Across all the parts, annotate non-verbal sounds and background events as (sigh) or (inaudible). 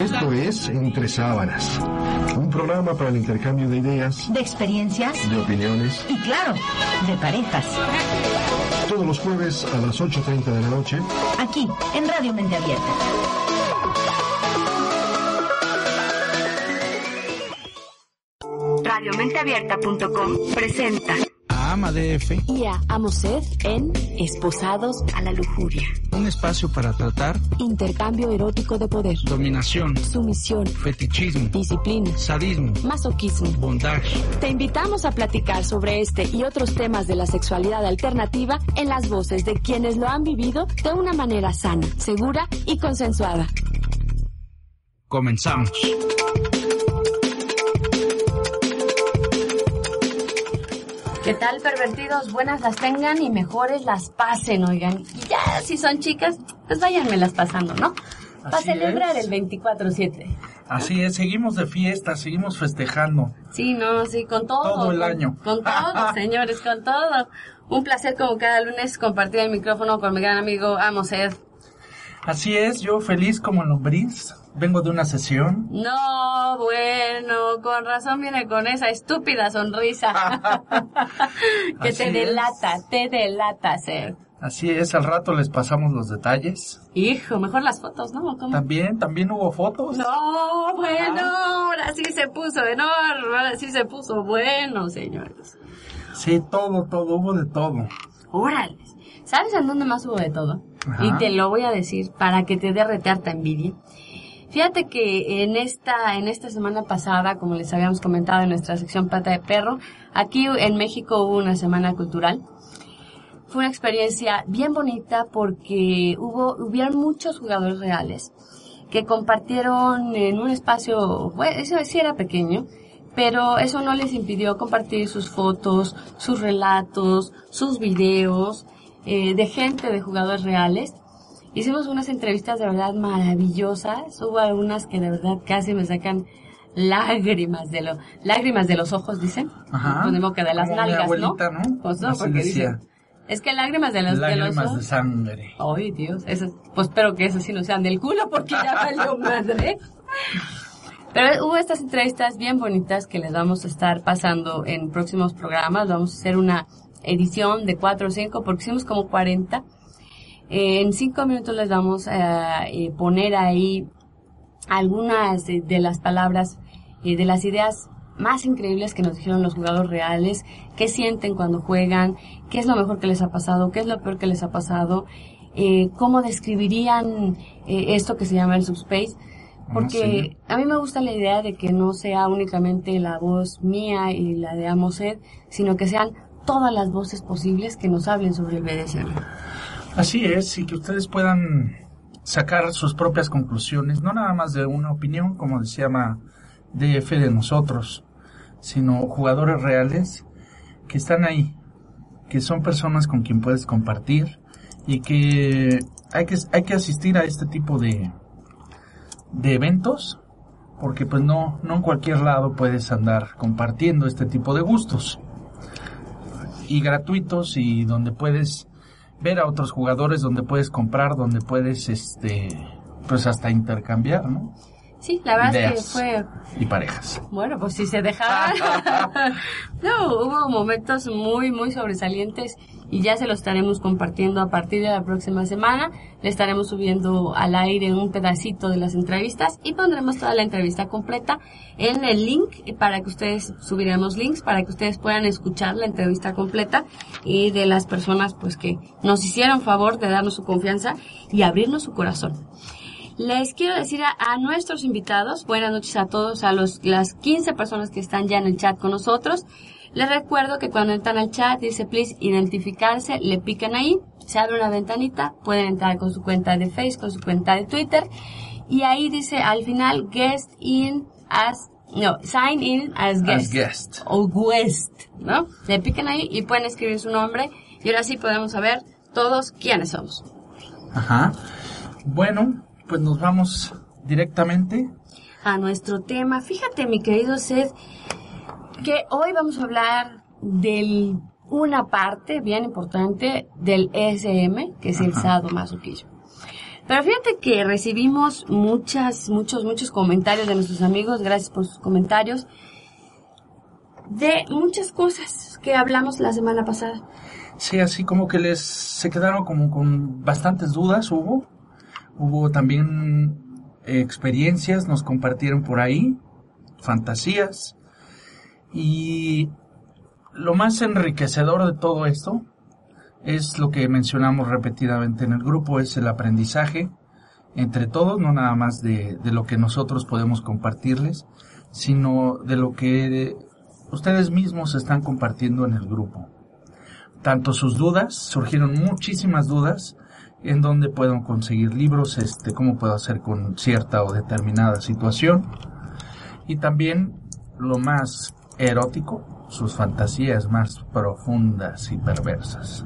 Esto es Entre Sábanas, un programa para el intercambio de ideas, de experiencias, de opiniones y claro, de parejas. Todos los jueves a las 8.30 de la noche, aquí en Radio Mente Abierta. Radiomenteabierta.com presenta Ama DF. Y a Amosed en Esposados a la Lujuria. Un espacio para tratar Intercambio erótico de poder. dominación, Sumisión. fetichismo, Disciplina. sadismo, Masoquismo. bondage. Te invitamos a platicar sobre este y otros temas de la sexualidad alternativa en las voces de quienes lo han vivido de una manera sana, segura y consensuada. Comenzamos. ¿Qué tal, pervertidos? Buenas las tengan y mejores las pasen, oigan. Y ya, si son chicas, pues váyanmelas pasando, ¿no? Para celebrar es. el 24-7. Así es, seguimos de fiesta, seguimos festejando. Sí, no, sí, con todo. Todo el con- año. Con todo, (laughs) señores, con todo. Un placer como cada lunes compartir el micrófono con mi gran amigo Amos Ed. Así es, yo feliz como lombriz. Vengo de una sesión. No, bueno, con razón viene con esa estúpida sonrisa. (laughs) que te delata, te delata, Ed. Así es, al rato les pasamos los detalles. Hijo, mejor las fotos, ¿no? ¿Cómo? También, también hubo fotos. No, bueno, ahora sí se puso enorme, ahora sí se puso bueno, señores. Sí, todo, todo, hubo de todo. Órale. ¿Sabes en dónde más hubo de todo? Y te lo voy a decir para que te dé retearta envidia. Fíjate que en esta, en esta semana pasada, como les habíamos comentado en nuestra sección Pata de Perro, aquí en México hubo una semana cultural. Fue una experiencia bien bonita porque hubo, hubieron muchos jugadores reales que compartieron en un espacio, bueno, eso sí era pequeño, pero eso no les impidió compartir sus fotos, sus relatos, sus videos eh, de gente, de jugadores reales. Hicimos unas entrevistas de verdad maravillosas, hubo algunas que de verdad casi me sacan lágrimas de lo, lágrimas de los ojos, dicen. Ajá. Pues ni modo que de las Como nalgas, abuelita, ¿no? ¿no? Pues no, Así porque decía. dicen, es que lágrimas de los, de los Lágrimas ojos. de sangre. Ay, Dios, eso, pues espero que eso sí no sean del culo porque ya (laughs) valió madre. Pero hubo estas entrevistas bien bonitas que les vamos a estar pasando en próximos programas. Vamos a hacer una edición de cuatro o cinco porque hicimos como 40. Eh, en cinco minutos les vamos a eh, poner ahí algunas de, las palabras, eh, de las ideas más increíbles que nos dijeron los jugadores reales, qué sienten cuando juegan, qué es lo mejor que les ha pasado, qué es lo peor que les ha pasado, eh, cómo describirían eh, esto que se llama el subspace. Porque a mí me gusta la idea de que no sea únicamente la voz mía y la de Amosed, sino que sean todas las voces posibles que nos hablen sobre el BDSM. Así es, y que ustedes puedan sacar sus propias conclusiones, no nada más de una opinión, como decía ma DF de nosotros, sino jugadores reales que están ahí, que son personas con quien puedes compartir y que hay que, hay que asistir a este tipo de, de eventos porque pues no, no en cualquier lado puedes andar compartiendo este tipo de gustos y gratuitos y donde puedes ver a otros jugadores, donde puedes comprar, donde puedes este pues hasta intercambiar, ¿no? Sí, la verdad es que fue Y parejas. Bueno, pues si se dejaba. (laughs) (laughs) no, hubo momentos muy, muy sobresalientes y ya se los estaremos compartiendo a partir de la próxima semana. Le estaremos subiendo al aire un pedacito de las entrevistas y pondremos toda la entrevista completa en el link para que ustedes subiremos links para que ustedes puedan escuchar la entrevista completa y de las personas pues que nos hicieron favor de darnos su confianza y abrirnos su corazón. Les quiero decir a, a nuestros invitados, buenas noches a todos, a los, las 15 personas que están ya en el chat con nosotros. Les recuerdo que cuando entran al chat dice please identificarse, le pican ahí, se abre una ventanita, pueden entrar con su cuenta de Facebook, con su cuenta de Twitter y ahí dice al final guest in as no, sign in as guest. As guest. O guest, ¿no? Le pican ahí y pueden escribir su nombre y ahora sí podemos saber todos quiénes somos. Ajá. Bueno, pues nos vamos directamente. A nuestro tema. Fíjate, mi querido Seth, que hoy vamos a hablar del una parte bien importante del ESM, que es el sadomasoquismo. Pero fíjate que recibimos muchas, muchos, muchos comentarios de nuestros amigos, gracias por sus comentarios, de muchas cosas que hablamos la semana pasada. Sí, así como que les se quedaron como con bastantes dudas, hubo. Hubo también eh, experiencias, nos compartieron por ahí, fantasías. Y lo más enriquecedor de todo esto es lo que mencionamos repetidamente en el grupo, es el aprendizaje entre todos, no nada más de, de lo que nosotros podemos compartirles, sino de lo que ustedes mismos están compartiendo en el grupo. Tanto sus dudas, surgieron muchísimas dudas, en dónde puedo conseguir libros, este, cómo puedo hacer con cierta o determinada situación. Y también lo más erótico, sus fantasías más profundas y perversas.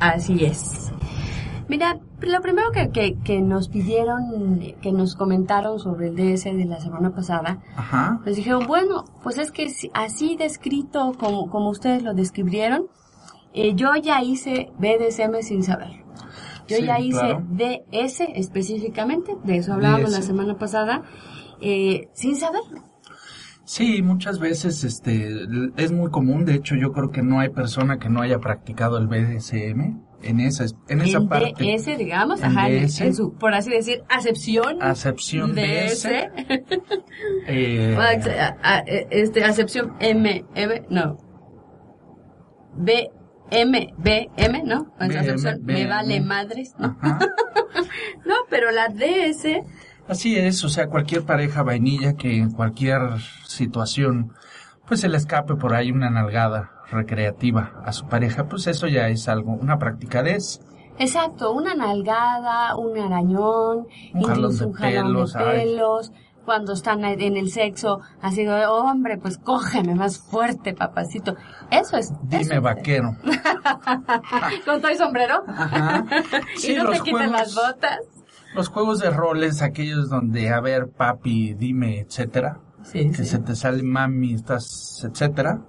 Así es. Mira, lo primero que, que, que, nos pidieron, que nos comentaron sobre el DS de la semana pasada, Ajá. nos dijeron, bueno, pues es que así descrito como, como ustedes lo describieron, eh, yo ya hice BDSM sin saber. Yo Sí, ya hice claro. DS específicamente, de eso hablábamos DS. la semana pasada, eh, sin saberlo. Sí, muchas veces este es muy común, de hecho yo creo que no hay persona que no haya practicado el BDSM en esa en esa parte. DS, digamos, En ajá, en- DS. en su, por así decir, acepción. Acepción DS. DS. (laughs) Eh, a- a- este, acepción M, M, no. B, M, B, M, ¿no? BM, acepción, me vale madres, ¿no? ajá. (laughs) No, pero la DS, Así es, o sea, cualquier pareja vainilla que en cualquier situación pues se le escape por ahí una nalgada recreativa a su pareja, pues eso ya es algo, una práctica de es. exacto, una nalgada, un arañón, Un jalón incluso de un jalón pelos, de ay. pelos, cuando están en el sexo, así de, hombre, pues cógeme más fuerte, papacito. Eso es. eso Dime es. vaquero. (laughs) Con todo y sombrero. Ajá. (laughs) Sí, y no te quitan las botas. Los juegos de roles, aquellos donde, a ver, papi, dime, etcétera, Sí, que se te sale mami, estás, etcétera.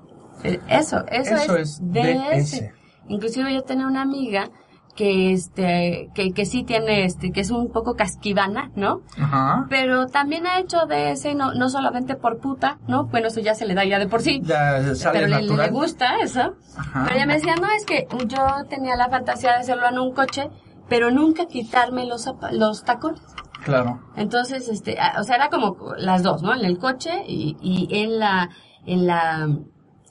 Eh, Eso, eso, Eso es, es DS. DS. Inclusive yo tenía una amiga que este, que, que sí tiene este, que es un poco casquivana, ¿no? Ajá. Pero también ha hecho DS, no, no solamente por puta, ¿no? Bueno, eso ya se le da ya de por sí. Ya sale pero le, gusta eso. Ajá. Pero ella me decía, no, es que yo tenía la fantasía de hacerlo en un coche, pero nunca quitarme los, los tacones. Claro. Entonces, este, o sea, era como las dos, ¿no? En el coche y, y en la, en la,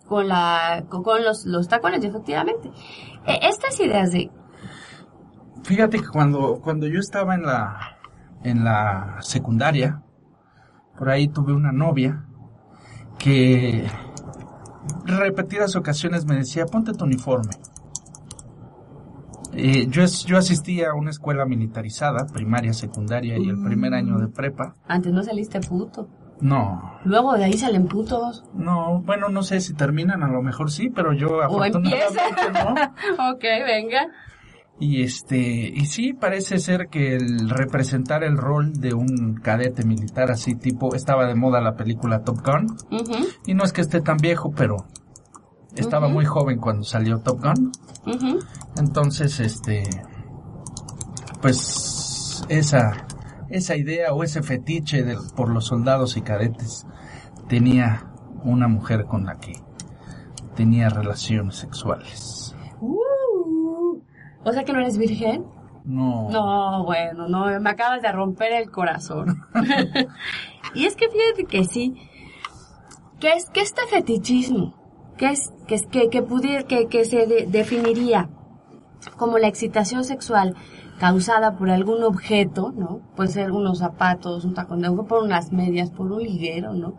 con la, con, los, los tacones, efectivamente. Eh, estas ideas de, Fíjate que cuando, cuando yo estaba en la, en la secundaria, por ahí tuve una novia que repetidas ocasiones me decía, ponte tu uniforme. Eh, yo, es- yo asistí a una escuela militarizada, primaria, secundaria y el primer año de prepa. antes no saliste puto. No, Luego de ahí salen putos. no, bueno, no sé si terminan, a lo mejor sí, pero yo O afortunadamente no. (laughs) ok, venga. Y este, y sí, parece ser que el representar el rol de un cadete militar así tipo, estaba de moda la película Top Gun, y no es que esté tan viejo, pero estaba muy joven cuando salió Top Gun, entonces este, pues esa, esa idea o ese fetiche de- por los soldados y cadetes tenía una mujer con la que tenía relaciones sexuales. Uh, o sea que no eres virgen. No. No, bueno, no, me acabas de romper el corazón. (laughs) (laughs) y es que fíjate que sí, que es que este fetichismo, que es que que que que, que se de- definiría como la excitación sexual causada por algún objeto, ¿no? Puede ser unos zapatos, un tacón de agua, por unas medias, por un liguero, ¿no?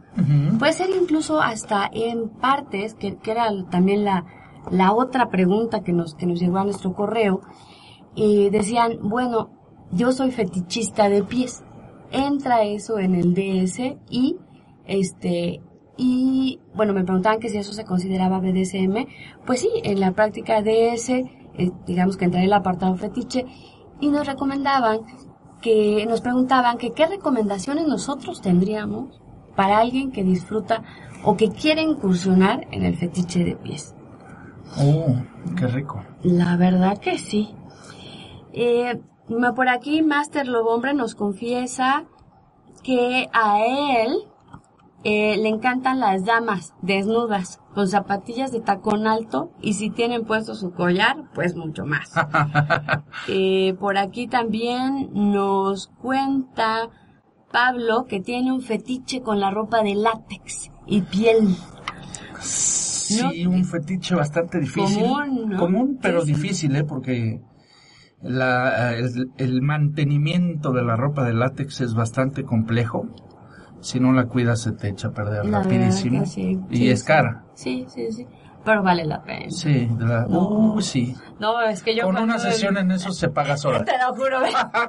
Puede ser incluso hasta en partes, que, que era también la, la otra pregunta que nos, que nos llegó a nuestro correo, y decían, bueno, yo soy fetichista de pies. entra eso en el DS y este y bueno me preguntaban que si eso se consideraba BDSM pues sí en la práctica DS eh, digamos que entra en el apartado fetiche y nos recomendaban que nos preguntaban que qué recomendaciones nosotros tendríamos para alguien que disfruta o que quiere incursionar en el fetiche de pies. Oh, qué rico. La verdad que sí. Eh, por aquí Master Lobombre nos confiesa que a él eh, le encantan las damas desnudas, con zapatillas de tacón alto y si tienen puesto su collar, pues mucho más. (laughs) eh, por aquí también nos cuenta Pablo que tiene un fetiche con la ropa de látex y piel. Sí, un fetiche bastante difícil. Común, ¿no? Común, pero Sí, sí. difícil, ¿eh? Porque la, el, el mantenimiento de la ropa de látex es bastante complejo. Si no la cuidas se te echa a perder La rapidísimo. sí. Y Sí, es cara. Sí, sí, sí. Pero vale la pena. Sí, de la- No. uh, sí. No, es que yo Con una sesión en eso se paga sola. (laughs) Te lo juro,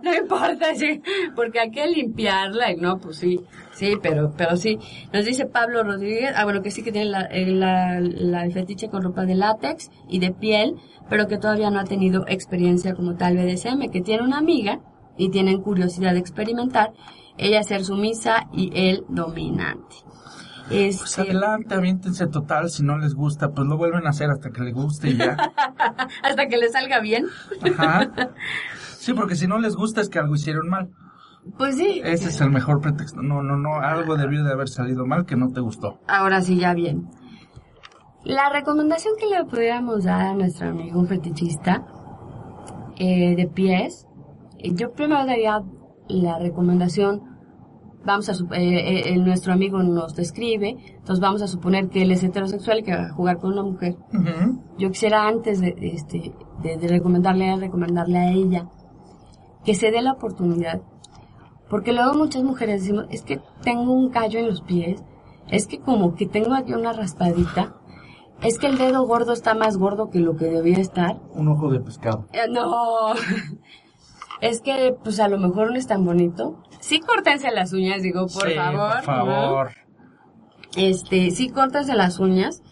no importa, sí, porque hay que limpiarla y no, pues sí, sí, pero, pero sí. Nos dice Pablo Rodríguez, ah, bueno, que sí que tiene la, el, la, la- fetiche con ropa de látex y de piel, pero que todavía no ha tenido experiencia como tal BDSM, que tiene una amiga y tienen curiosidad de experimentar, ella ser sumisa y él dominante. Pues Este, adelante, aviéntense total. Si no les gusta, pues lo vuelven a hacer hasta que les guste y ya. (laughs) hasta que le salga bien. Ajá. Sí, porque si no les gusta es que algo hicieron mal. Pues sí. Ese es el mejor pretexto. No, no, no. Algo debió de haber salido mal que no te gustó. Ahora sí, ya bien. La recomendación que le pudiéramos dar a nuestro amigo fetichista eh, de pies, yo primero daría la recomendación, vamos a, eh, eh, nuestro amigo nos describe, entonces vamos a suponer que él es heterosexual y que va a jugar con una mujer. Yo quisiera antes de, de, este, de, de recomendarle, a recomendarle a ella que se dé la oportunidad. Porque luego muchas mujeres decimos, es que tengo un callo en los pies, es que como que tengo aquí una raspadita, es que el dedo gordo está más gordo que lo que debía estar. Un ojo de pescado. Eh, no, (laughs) es que pues a lo mejor no es tan bonito. Sí córtense las uñas, digo, por Sí, favor. Por ¿no? favor. Este, sí córtense las uñas,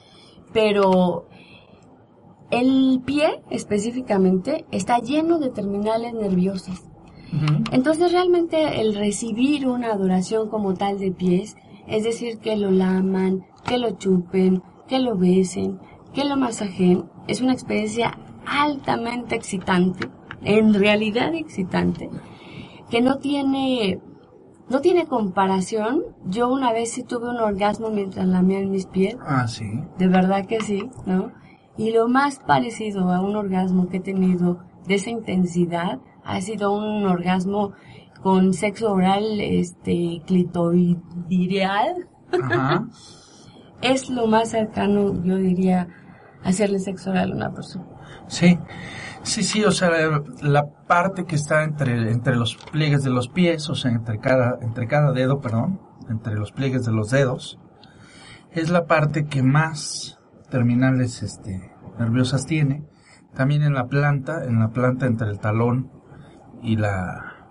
pero el pie específicamente está lleno de terminales nerviosas. Entonces realmente el recibir una adoración como tal de pies, es decir, que lo laman, que lo chupen, que lo besen, que lo masajen, es una experiencia altamente excitante, en realidad excitante, que no tiene, no tiene comparación. Yo una vez sí tuve un orgasmo mientras lamían mis pies, Ah, sí. de verdad que sí, ¿no? Y lo más parecido a un orgasmo que he tenido de esa intensidad ha sido un orgasmo con sexo oral, este, clitoridial. Ajá. (laughs) Es lo más cercano, yo diría, hacerle sexo oral a una persona. Sí. Sí, sí, o sea, la parte que está entre, entre los pliegues de los pies, o sea, entre cada, entre cada dedo, perdón, entre los pliegues de los dedos, es la parte que más terminales, este, nerviosas tiene. También en la planta, en la planta entre el talón y la,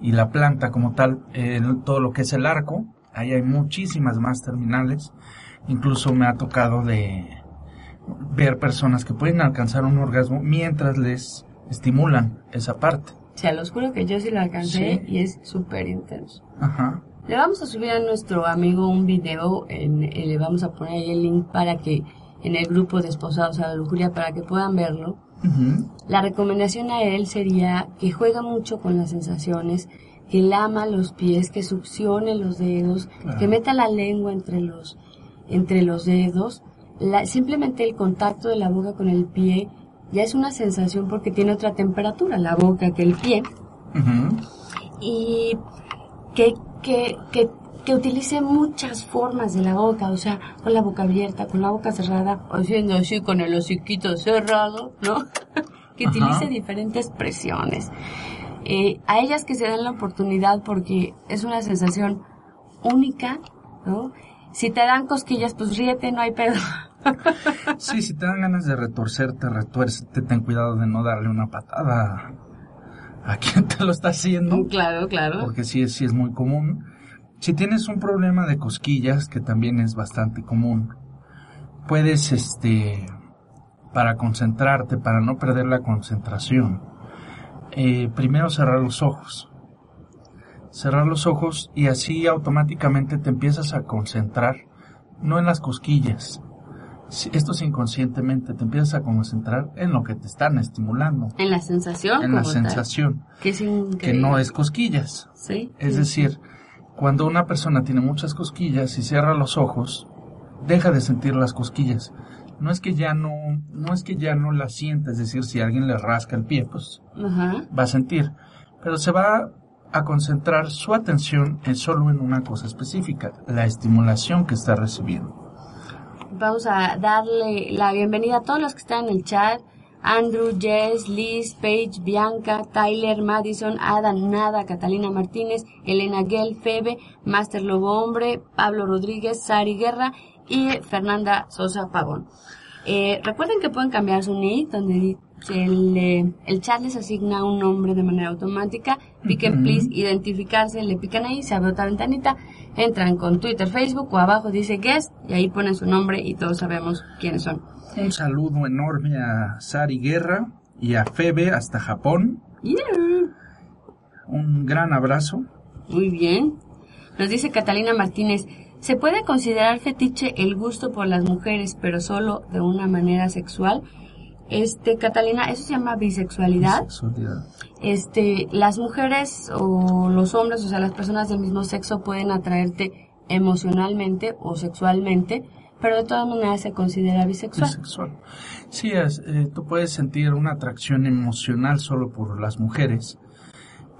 y la planta como tal, en todo lo que es el arco, ahí hay muchísimas más terminales. Incluso me ha tocado de ver personas que pueden alcanzar un orgasmo mientras les estimulan esa parte. O sea, los juro que yo sí lo alcancé Sí. y es súper intenso. Ajá. Le vamos a subir a nuestro amigo un video, en, eh, le vamos a poner ahí el link para que en el grupo de esposados a la lujuria para que puedan verlo. La recomendación a él sería que juegue mucho con las sensaciones, que lama los pies, que succione los dedos, Claro. que meta la lengua entre los, entre los dedos. La- simplemente el contacto de la boca con el pie ya es una sensación porque tiene otra temperatura la boca que el pie y que, que, que, que utilice muchas formas de la boca, o sea, con la boca abierta, con la boca cerrada, haciendo así con el hociquito cerrado, ¿no? (laughs) que utilice diferentes presiones. Eh, a ellas que se den la oportunidad porque es una sensación única, ¿no? Si te dan cosquillas, pues ríete, no hay pedo. (laughs) Sí, si te dan ganas de retorcerte, retuércete, ten cuidado de no darle una patada a quién te lo está haciendo. Claro, claro. Porque sí, es- sí es muy común. Si tienes un problema de cosquillas, que también es bastante común, puedes, este, para concentrarte, para no perder la concentración, eh, primero cerrar los ojos. Cerrar los ojos y así automáticamente te empiezas a concentrar, no en las cosquillas. Esto es inconscientemente, te empiezas a concentrar en lo que te están estimulando, En la sensación. en la tal, sensación, Que es que increíble. no es cosquillas. Sí. Es sí. decir, cuando una persona tiene muchas cosquillas y cierra los ojos, deja de sentir las cosquillas. No es que ya no, no es que ya no las sienta, es decir, si alguien le rasca el pie, pues Ajá. va a sentir. Pero se va a concentrar su atención en solo en una cosa específica, la estimulación que está recibiendo. Vamos a darle la bienvenida a todos los que están en el chat. Andrew, Jess, Liz, Paige, Bianca, Tyler, Madison, Adam, Nada, Catalina Martínez, Elena Gell, Febe, Master Lobo Hombre, Pablo Rodríguez, Sari Guerra y Fernanda Sosa Pavón. Eh, recuerden que pueden cambiar su nick, donde el, eh, el chat les asigna un nombre de manera automática. Piquen, please, identificarse, le pican ahí, se abre otra ventanita, entran con Twitter, Facebook o abajo dice guest y ahí ponen su nombre y todos sabemos quiénes son. Un saludo enorme a Sari Guerra y a Febe hasta Japón. Yeah. Un gran abrazo. Muy bien. Nos dice Catalina Martínez, ¿se puede considerar fetiche el gusto por las mujeres, pero solo de una manera sexual? Este, Catalina, eso se llama bisexualidad. Sexualidad. Este, las mujeres o los hombres, o sea, las personas del mismo sexo pueden atraerte emocionalmente o sexualmente, pero de todas maneras se considera bisexual. Bisexual. Sí, es, eh, tú puedes sentir una atracción emocional solo por las mujeres,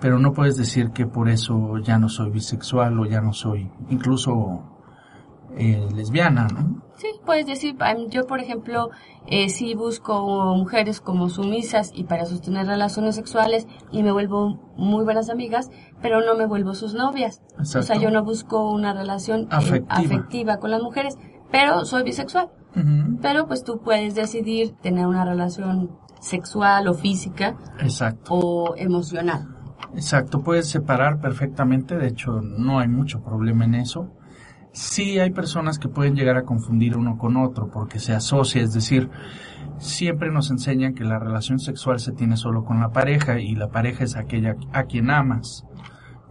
pero no puedes decir que por eso ya no soy bisexual o ya no soy incluso eh, lesbiana, ¿no? Sí, puedes decir, yo por ejemplo, eh, sí busco mujeres como sumisas y para sostener relaciones sexuales y me vuelvo muy buenas amigas, pero no me vuelvo sus novias. O sea, yo no busco una relación eh, Afectiva. con las mujeres, pero soy bisexual. Pero pues tú puedes decidir tener una relación sexual o física Exacto, o emocional. exacto. Puedes separar perfectamente, de hecho no hay mucho problema en eso. Sí hay personas que pueden llegar a confundir uno con otro porque se asocia, es decir, siempre nos enseñan que la relación sexual se tiene solo con la pareja y la pareja es aquella a quien amas.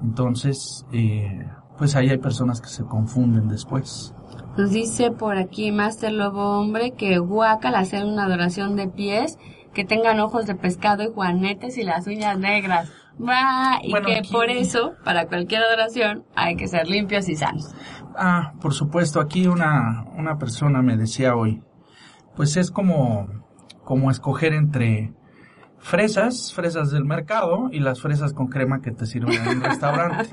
Entonces, eh, pues ahí hay personas que se confunden después. Nos dice por aquí Master Lobo Hombre que guacal hacer una adoración de pies, que tengan ojos de pescado y juanetes y las uñas negras. Va, y Bueno, que aquí- por eso, para cualquier adoración, hay que ser limpios y sanos. Ah, por supuesto, aquí una, una persona me decía hoy, pues es como, como escoger entre fresas, fresas del mercado y las fresas con crema que te sirven en un restaurante.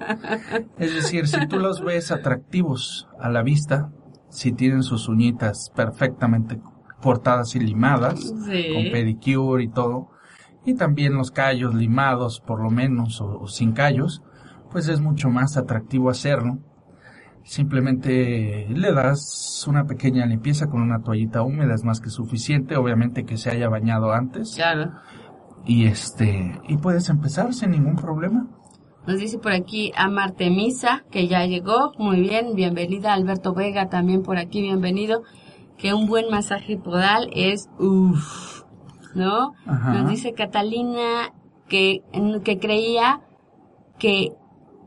Es decir, si tú los ves atractivos a la vista, si tienen sus uñitas perfectamente cortadas y limadas, Sí. con pedicure y todo, y también los callos limados por lo menos o, o sin callos, pues es mucho más atractivo hacerlo. Simplemente le das una pequeña limpieza con una toallita húmeda, es más que suficiente, obviamente que se haya bañado antes. Claro. Y este, y puedes empezar sin ningún problema. Nos dice por aquí Amartemisa, que ya llegó. Muy bien, bienvenida. Alberto Vega también por aquí, bienvenido. Que un buen masaje podal es uff, ¿no? Ajá. Nos dice Catalina que, que creía que,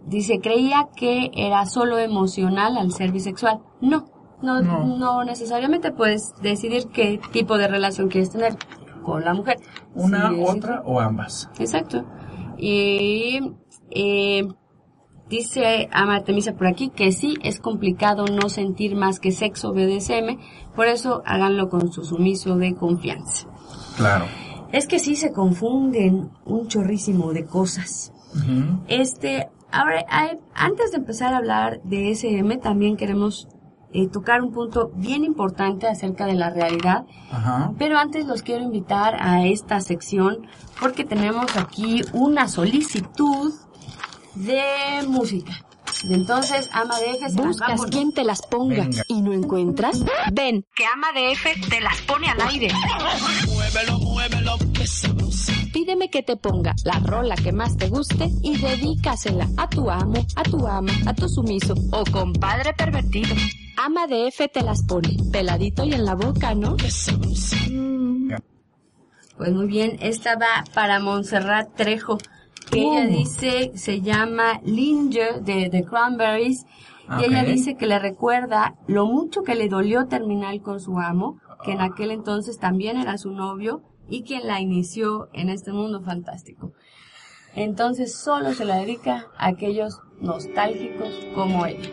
dice, creía que era solo emocional al ser bisexual. No, no, No. no, necesariamente puedes decidir qué tipo de relación quieres tener con la mujer. Una, otra o ambas. Exacto. Y eh, dice Amatemisa por aquí que sí es complicado no sentir más que sexo BDSM, por eso háganlo con su sumiso de confianza. Claro. Es que sí se confunden un chorrísimo de cosas. Este, ahora, hay- antes de empezar a hablar de SM, también queremos eh, tocar un punto bien importante acerca de la realidad. Ajá. Pero antes los quiero invitar a esta sección porque tenemos aquí una solicitud de música. Y entonces, Ama de F se ¿Buscas quien te las ponga Venga. y no encuentras? Ven, Que Ama de F te las pone al aire. Muévelo, muévelo, que sabroso. Pídeme que te ponga la rola que más te guste y dedícasela a tu amo, a tu ama, a tu sumiso o compadre pervertido. Ama de F te las pone, peladito y en la boca, ¿no? Pues muy bien, esta va para Montserrat Trejo, que ella Uh. dice, se llama Linger de The Cranberries, y ella Ok. dice que le recuerda lo mucho que le dolió terminar con su amo, que en aquel entonces también era su novio, y quien la inició en este mundo fantástico. Entonces solo se la dedica a aquellos nostálgicos como ella.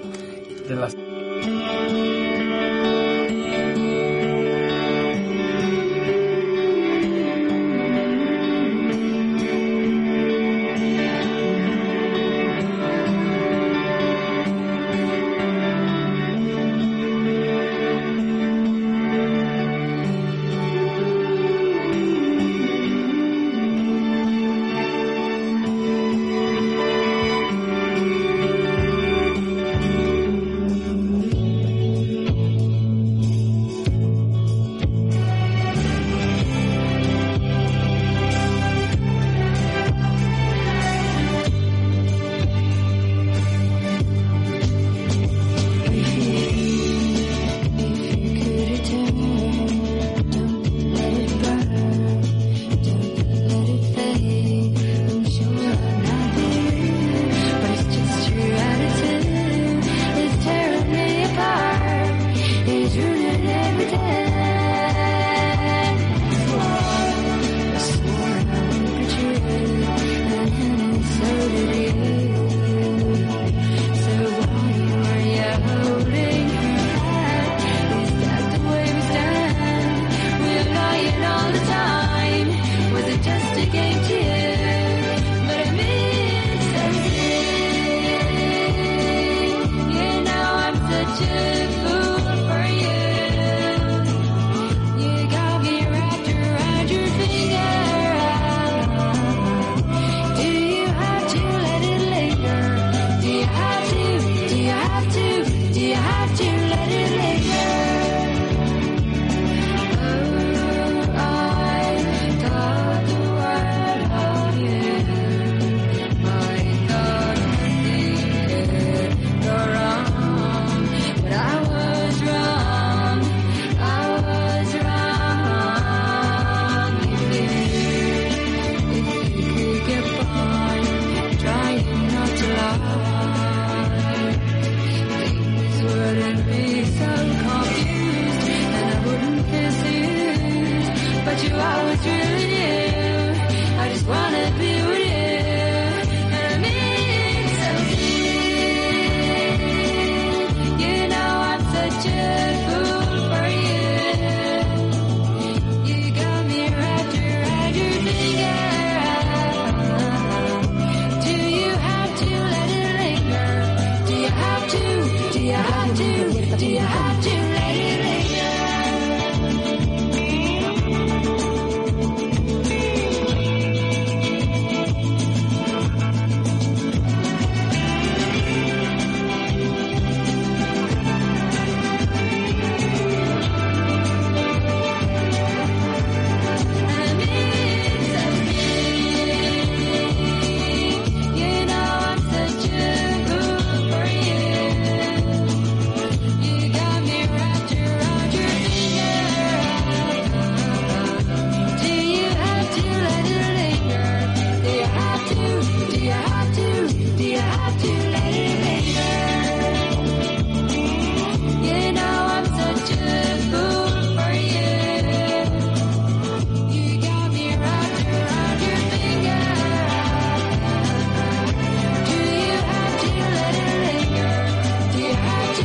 do,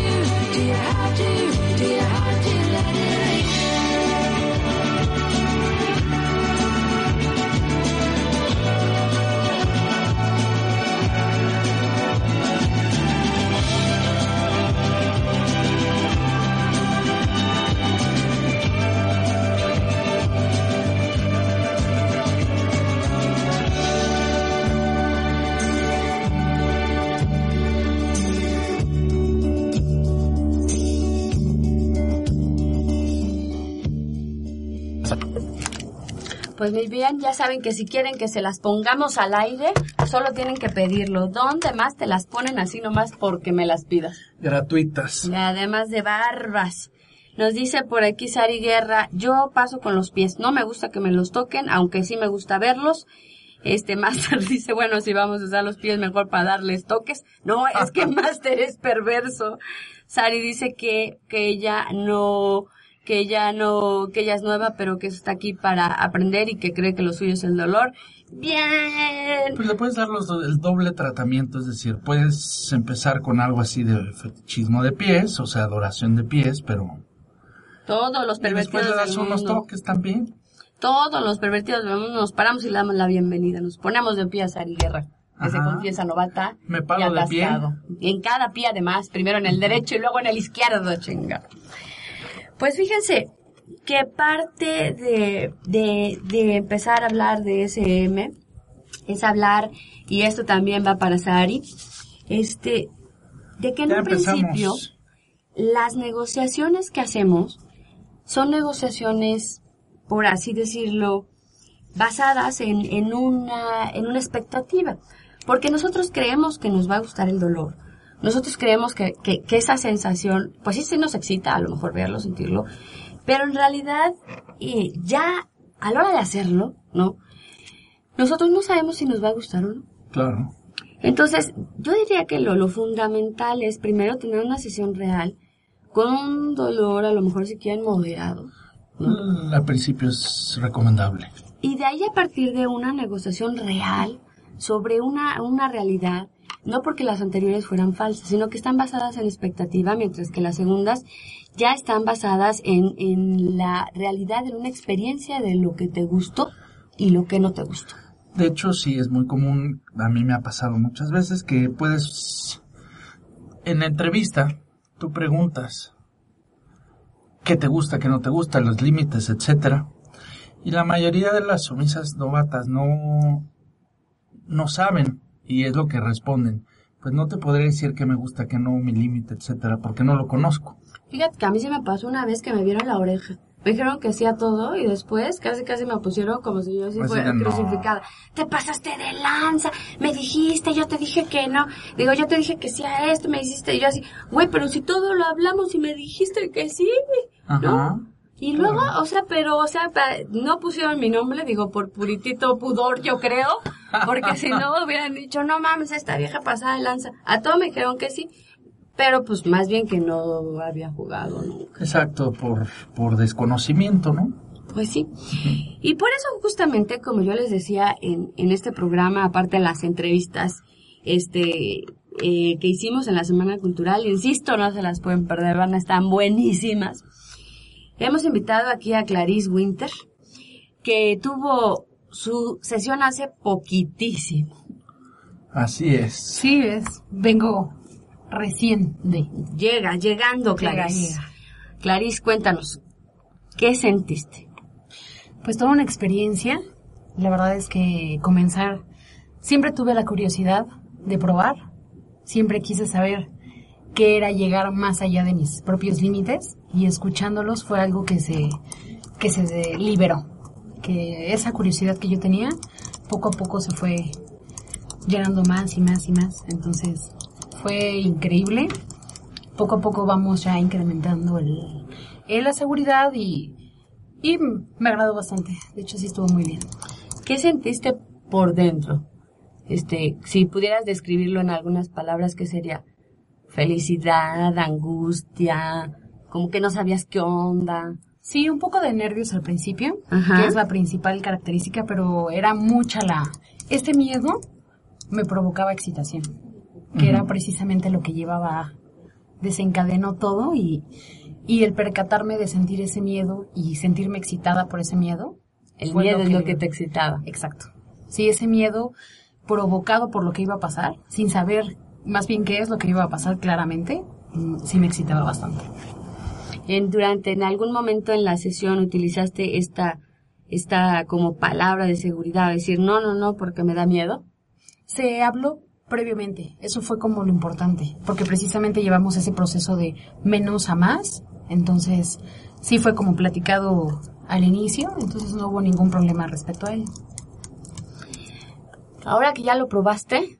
dear, how do, dear, how Muy bien, ya saben que si quieren que se las pongamos al aire, solo tienen que pedirlo. ¿Dónde más te las ponen así nomás porque me las pidas? Gratuitas. Y además de barbas. Nos dice por aquí Sari Guerra, yo paso con los pies. No me gusta que me los toquen, aunque sí me gusta verlos. Este Master (laughs) dice, bueno, si vamos a usar los pies mejor para darles toques. No, es que (laughs) Master es perverso. Sari dice que, que ella no, que ella no, que ella es nueva, pero que está aquí para aprender y que cree que lo suyo es el dolor. Bien. Pues le puedes dar los do- el doble tratamiento, es decir, puedes empezar con algo así de fetichismo de pies, o sea, adoración de pies, pero Todos los y después pervertidos le das del unos mundo. toques también. Todos los pervertidos del mundo nos paramos y le damos la bienvenida. Nos ponemos de pie a Sari Guerra, que se confiesa novata Me paro y de pie. atascado. Y en cada pie además, primero en el derecho y luego en el izquierdo, chinga. Pues fíjense que parte de, de, de empezar a hablar de SM es hablar, y esto también va para Sari, este, de que en Ya un principio las negociaciones que hacemos son negociaciones, por así decirlo, basadas en, en, una, en una expectativa. Porque nosotros creemos que nos va a gustar el dolor. Nosotros creemos que, que, que esa sensación, pues sí, sí nos excita, a lo mejor verlo, sentirlo. Pero en realidad, eh, ya a la hora de hacerlo, ¿no? Nosotros no sabemos si nos va a gustar o no. Claro. Entonces, yo diría que lo, lo fundamental es primero tener una sesión real con un dolor, a lo mejor si quieren moderado, Mm, Al principio es recomendable. y de ahí a partir de una negociación real sobre una, una realidad, no porque las anteriores fueran falsas, sino que están basadas en expectativa, mientras que las segundas ya están basadas en, en la realidad, en una experiencia de lo que te gustó y lo que no te gustó. De hecho, sí, es muy común, a mí me ha pasado muchas veces que puedes, en la entrevista, tú preguntas qué te gusta, qué no te gusta, los límites, etcétera. Y la mayoría de las sumisas novatas no, no saben, y es lo que responden. Pues no te podré decir qué me gusta, qué no, mi límite, etcétera, porque no lo conozco. Fíjate que a mí se me pasó una vez que me vieron la oreja. Me dijeron que hacía todo y después casi casi me pusieron como si yo así Así fuera no. crucificada. Te pasaste de lanza, me dijiste, yo te dije que no. Digo, yo te dije que sí a esto, me hiciste y yo así, güey, pero si todo lo hablamos y me dijiste que sí, Ajá. ¿no? Y luego, o sea, pero, o sea, pa- no pusieron mi nombre, digo, por puritito pudor, yo creo, porque si no hubieran dicho, no mames, esta vieja pasada de lanza. A todo me dijeron que sí, pero pues más bien que no había jugado nunca. Exacto, por, por desconocimiento, ¿no? Pues sí. Y por eso justamente, como yo les decía en, en este programa, aparte de las entrevistas este eh, que hicimos en la Semana Cultural, insisto, no se las pueden perder, van a estar buenísimas. Hemos invitado aquí a Clarice Winter, que tuvo su sesión hace poquitísimo. Así es. Sí, es. Vengo recién de. Llega, llegando Llega, Clarice. llega. Clarice, cuéntanos, ¿qué sentiste? Pues toda una experiencia. La verdad es que comenzar. Siempre tuve la curiosidad de probar. Siempre quise saber qué era llegar más allá de mis propios límites. Y escuchándolos fue algo que se, que se liberó. Que esa curiosidad que yo tenía, poco a poco se fue llenando más y más y más. Entonces, fue increíble. Poco a poco vamos ya incrementando el, el la seguridad y, y me agradó bastante. De hecho, sí estuvo muy bien. ¿Qué sentiste por dentro? Este, si pudieras describirlo en algunas palabras, ¿qué sería? Felicidad, angustia, como que no sabías qué onda. Sí, un poco de nervios al principio, Ajá. que es la principal característica, pero era mucha la... Este miedo me provocaba excitación, que era precisamente lo que llevaba, desencadenó todo y, y el percatarme de sentir ese miedo y sentirme excitada por ese miedo. El miedo es lo que te excitaba. Exacto. Sí, ese miedo provocado por lo que iba a pasar, sin saber más bien qué es lo que iba a pasar claramente, mm, sí me excitaba bastante. En, durante, en algún momento en la sesión utilizaste esta, esta como palabra de seguridad, decir no, no, no, porque me da miedo. Se habló previamente, eso fue como lo importante, porque precisamente llevamos ese proceso de menos a más, entonces sí fue como platicado al inicio, entonces no hubo ningún problema respecto a ello. Ahora que ya lo probaste,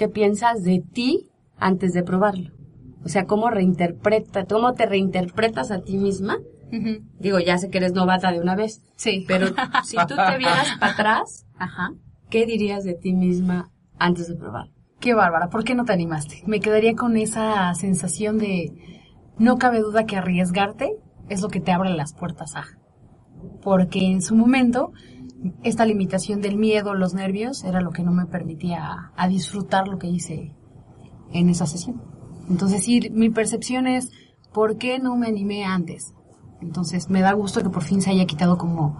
¿qué piensas de ti antes de probarlo? O sea, ¿cómo reinterpreta, cómo te reinterpretas a ti misma? Digo, ya sé que eres novata de una vez. Sí. Pero si tú te vieras para atrás, Ajá. ¿qué dirías de ti misma antes de probarlo? Qué bárbara, ¿por qué no te animaste? Me quedaría con esa sensación de no cabe duda que arriesgarte es lo que te abre las puertas a. Porque en su momento esta limitación del miedo, los nervios, era lo que no me permitía a disfrutar lo que hice en esa sesión. Entonces sí, mi percepción es, ¿por qué no me animé antes? Entonces me da gusto que por fin se haya quitado como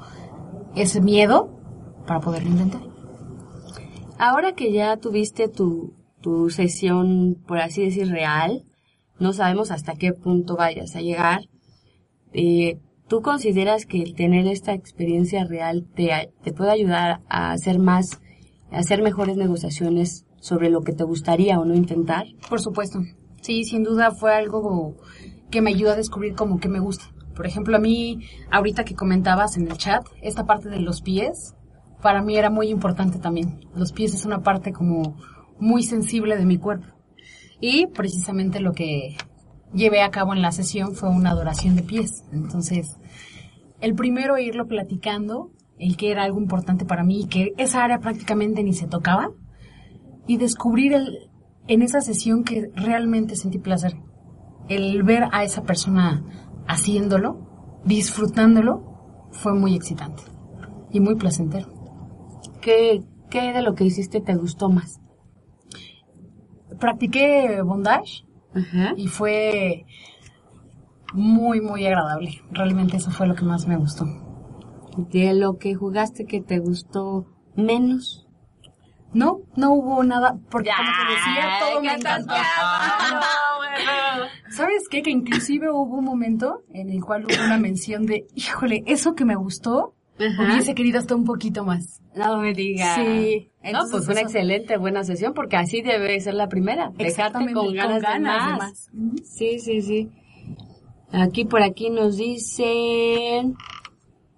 ese miedo para poderlo intentar. Ahora que ya tuviste tu, tu sesión, por así decir, real, no sabemos hasta qué punto vayas a llegar. Eh, ¿Tú consideras que el tener esta experiencia real te, te puede ayudar a hacer más, a hacer mejores negociaciones sobre lo que te gustaría o no intentar? Por supuesto. Sí, sin duda fue algo que me ayudó a descubrir como que me gusta. Por ejemplo, a mí, ahorita que comentabas en el chat, esta parte de los pies, para mí era muy importante también. Los pies es una parte como muy sensible de mi cuerpo. Y precisamente lo que llevé a cabo en la sesión fue una adoración de pies. Entonces, el primero irlo platicando, el que era algo importante para mí y que esa área prácticamente ni se tocaba, y descubrir el, en esa sesión que realmente sentí placer. El ver a esa persona haciéndolo, disfrutándolo, fue muy excitante y muy placentero. ¿Qué, qué de lo que hiciste te gustó más? Practiqué bondage Ajá. y fue muy, muy agradable. Realmente eso fue lo que más me gustó. De lo que jugaste que te gustó menos. No, no hubo nada, porque como te decía, todo me ¿qué estás encantó. (laughs) ¿Sabes qué? Que inclusive hubo un momento en el cual hubo una mención de, híjole, eso que me gustó, Ajá. hubiese querido hasta un poquito más. No me digas. Sí. No, Entonces, pues fue una excelente, buena sesión, porque así debe ser la primera. Dejarte Exactamente, con ganas, de más. Ujú. Sí, sí, sí. Aquí por aquí nos dicen,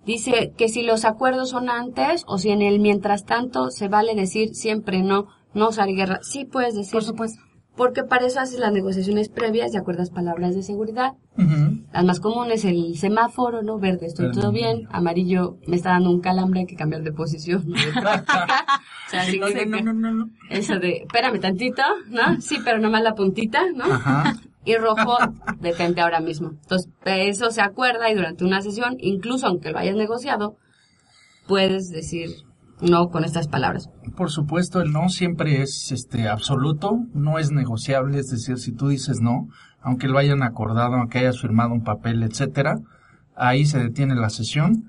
dice que si los acuerdos son antes o si en el mientras tanto se vale decir siempre no, no usar guerra. Sí puedes decir. Por supuesto. Porque para eso haces las negociaciones previas y acuerdas palabras de seguridad. Las más comunes, el semáforo, ¿no? Verde, estoy todo bien. Amarillo, me está dando un calambre, hay que cambiar de posición. ¿no? De práctica. o sea, (laughs) No, significa- no, no, no, no. Eso de, espérame tantito, ¿no? Sí, pero nomás la puntita, ¿no? Ajá. Y rojo, detente ahora mismo. Entonces, eso se acuerda y durante una sesión, incluso aunque lo hayas negociado, puedes decir no con estas palabras. Por supuesto, el no siempre es este absoluto, no es negociable, es decir, si tú dices no, aunque lo hayan acordado, aunque hayas firmado un papel, etcétera, ahí se detiene la sesión.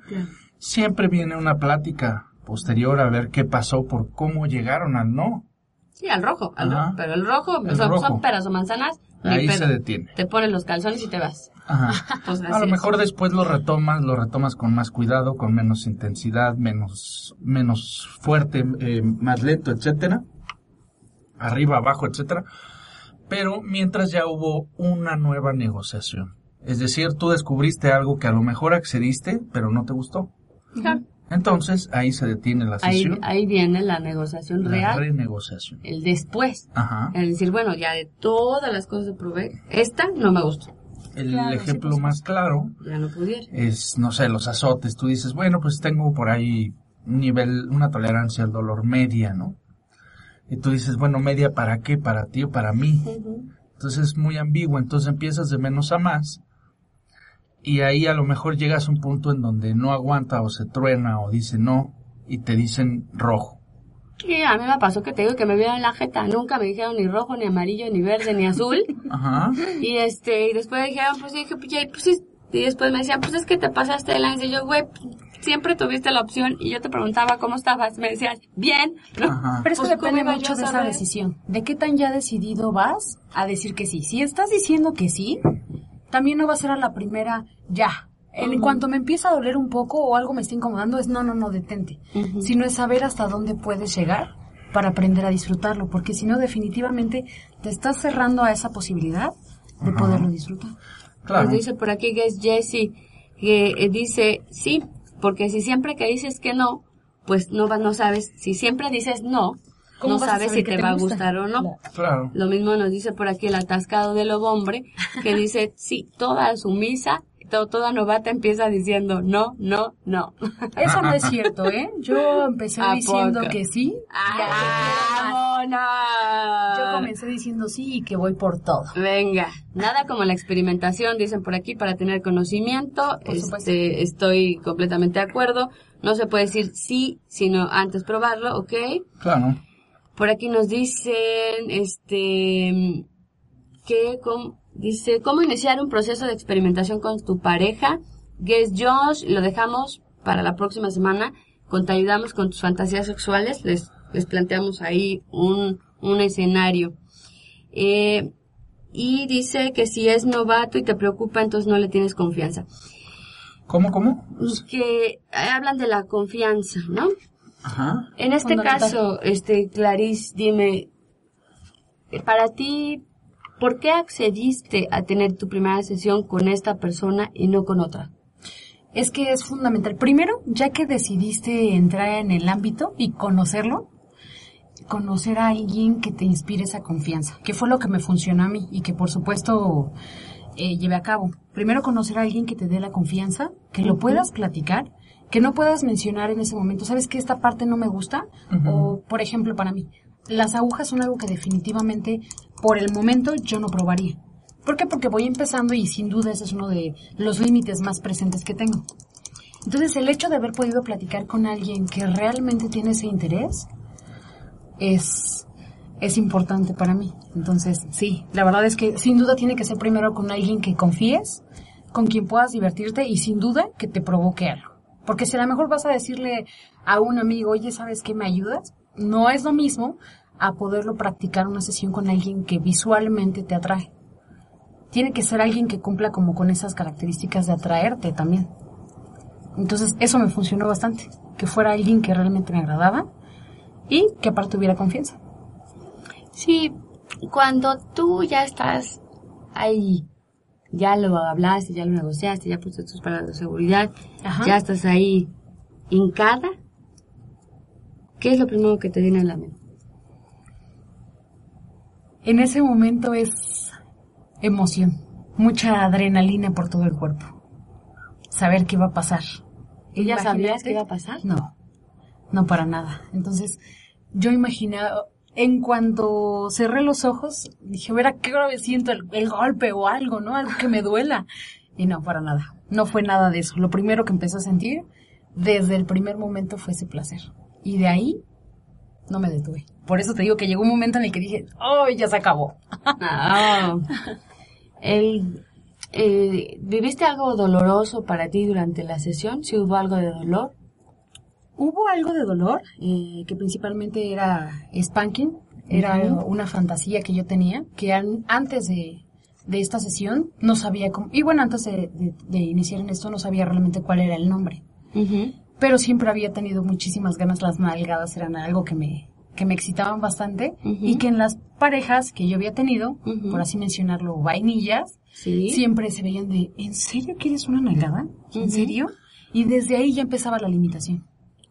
Siempre viene una plática posterior a ver qué pasó por cómo llegaron al no. Sí, al rojo, al rojo. Pero el rojo, El son, rojo. son peras o manzanas, Ahí pedo. se detiene. Te pones los calzones y te vas. Ajá. (laughs) Pues A lo es. mejor después lo retomas, lo retomas con más cuidado, con menos intensidad, menos, menos fuerte, eh, más lento, etcétera. Arriba, abajo, etcétera. Pero mientras ya hubo una nueva negociación. Es decir, tú descubriste algo que a lo mejor accediste, pero no te gustó. Claro. Entonces, ahí se detiene la sesión. ahí viene la negociación la real, renegociación. el después. Ajá. El decir, bueno, ya de todas las cosas que probé, esta no me gustó. El Claro, sí, ejemplo por más claro Ya no pudiera. es, no sé, los azotes. Tú dices, bueno, pues tengo por ahí un nivel, una tolerancia al dolor media, ¿no? Y tú dices, bueno, media para qué, para ti o para mí. Entonces es muy ambiguo, entonces empiezas de menos a más. Y ahí a lo mejor llegas a un punto en donde no aguanta o se truena o dice no y te dicen rojo. Y a mí me pasó que te digo que me vieron la jeta. Nunca me dijeron ni rojo, ni amarillo, ni verde, ni azul. Ajá. Y este, y después dijeron, pues dije, pues, ya, pues sí. Y después me decían, pues es que te pasaste de lanza. Y yo, güey, siempre tuviste la opción. Y yo te preguntaba cómo estabas. Me decías, bien. ¿no? Ajá. Pero eso Pues, ¿cómo depende mucho de esa decisión. De qué tan ya decidido vas a decir que sí. Si estás diciendo que sí, también no va a ser a la primera ya. En cuanto me empieza a doler un poco o algo me está incomodando, es no, no, no, detente. Sino es saber hasta dónde puedes llegar para aprender a disfrutarlo. Porque si no, definitivamente te estás cerrando a esa posibilidad de poderlo disfrutar. Claro. Dice por aquí que es Jessie. que eh, dice sí, porque si siempre que dices que no, pues no, va- no sabes, si siempre dices no, ¿Cómo no sabes si te, te va a gusta? gustar o no. Claro. Lo mismo nos dice por aquí el atascado de hombre, que (laughs) dice, sí, toda sumisa, to- toda novata empieza diciendo no, no, no. Eso no es (laughs) cierto, ¿eh? Yo empecé ¿A diciendo poco? que sí. ¡Vámonos! Yo comencé diciendo sí y que voy por todo. Venga, nada como la experimentación, dicen por aquí, para tener conocimiento. Por supuesto. Este, estoy completamente de acuerdo. No se puede decir sí, sino antes probarlo, ¿ok? Claro. Por aquí nos dicen, este, que, com- dice, ¿cómo iniciar un proceso de experimentación con tu pareja? Guess Josh, lo dejamos para la próxima semana. Con te ayudamos con tus fantasías sexuales, les, les planteamos ahí un, un escenario. Eh, y dice que si es novato y te preocupa, entonces no le tienes confianza. ¿Cómo, cómo? Que eh, hablan de la confianza, ¿no? Ajá. En este caso, este, Clarice, dime, eh, para ti, ¿por qué accediste a tener tu primera sesión con esta persona y no con otra? Es que es fundamental. Primero, ya que decidiste entrar en el ámbito y conocerlo, conocer a alguien que te inspire esa confianza, que fue lo que me funcionó a mí y que por supuesto eh, llevé a cabo. Primero conocer a alguien que te dé la confianza, que lo puedas platicar, que no puedas mencionar en ese momento, ¿sabes que esta parte no me gusta? O, por ejemplo, para mí, las agujas son algo que definitivamente por el momento yo no probaría. ¿Por qué? Porque voy empezando y sin duda ese es uno de los límites más presentes que tengo. Entonces, el hecho de haber podido platicar con alguien que realmente tiene ese interés es, es importante para mí. Entonces, sí, la verdad es que sin duda tiene que ser primero con alguien que confíes, con quien puedas divertirte y sin duda que te provoque algo. Porque si a lo mejor vas a decirle a un amigo, oye, ¿sabes qué me ayudas? No es lo mismo a poderlo practicar una sesión con alguien que visualmente te atrae. Tiene que ser alguien que cumpla como con esas características de atraerte también. Entonces, eso me funcionó bastante. Que fuera alguien que realmente me agradaba y que aparte tuviera confianza. Sí, cuando tú ya estás ahí, ya lo hablaste, ya lo negociaste, ya pusiste tus palabras de seguridad, Ajá. ya estás ahí hincada, ¿qué es lo primero que te viene a la mente? En ese momento es emoción, mucha adrenalina por todo el cuerpo. Saber qué va a pasar. ¿Y ya sabías qué iba a pasar? No, no para nada. Entonces, yo imaginaba, en cuanto cerré los ojos, dije, verá qué grave siento el, golpe o algo, ¿no? Algo que me duela. Y no, para nada. No fue nada de eso. Lo primero que empecé a sentir, desde el primer momento, fue ese placer. Y de ahí, no me detuve. Por eso te digo que llegó un momento en el que dije, ¡oh, ya se acabó! Eh, ¿Viviste algo doloroso para ti durante la sesión? ¿Si hubo algo de dolor? Hubo algo de dolor, eh, que principalmente era spanking, era una fantasía que yo tenía, que an- antes de, de esta sesión no sabía cómo, y bueno, antes de, de- de iniciar en esto no sabía realmente cuál era el nombre, pero siempre había tenido muchísimas ganas, las nalgadas eran algo que me, que me excitaban bastante, y que en las parejas que yo había tenido, por así mencionarlo, vainillas, Sí. siempre se veían de, ¿en serio quieres una nalgada? ¿En serio? Y desde ahí ya empezaba la limitación.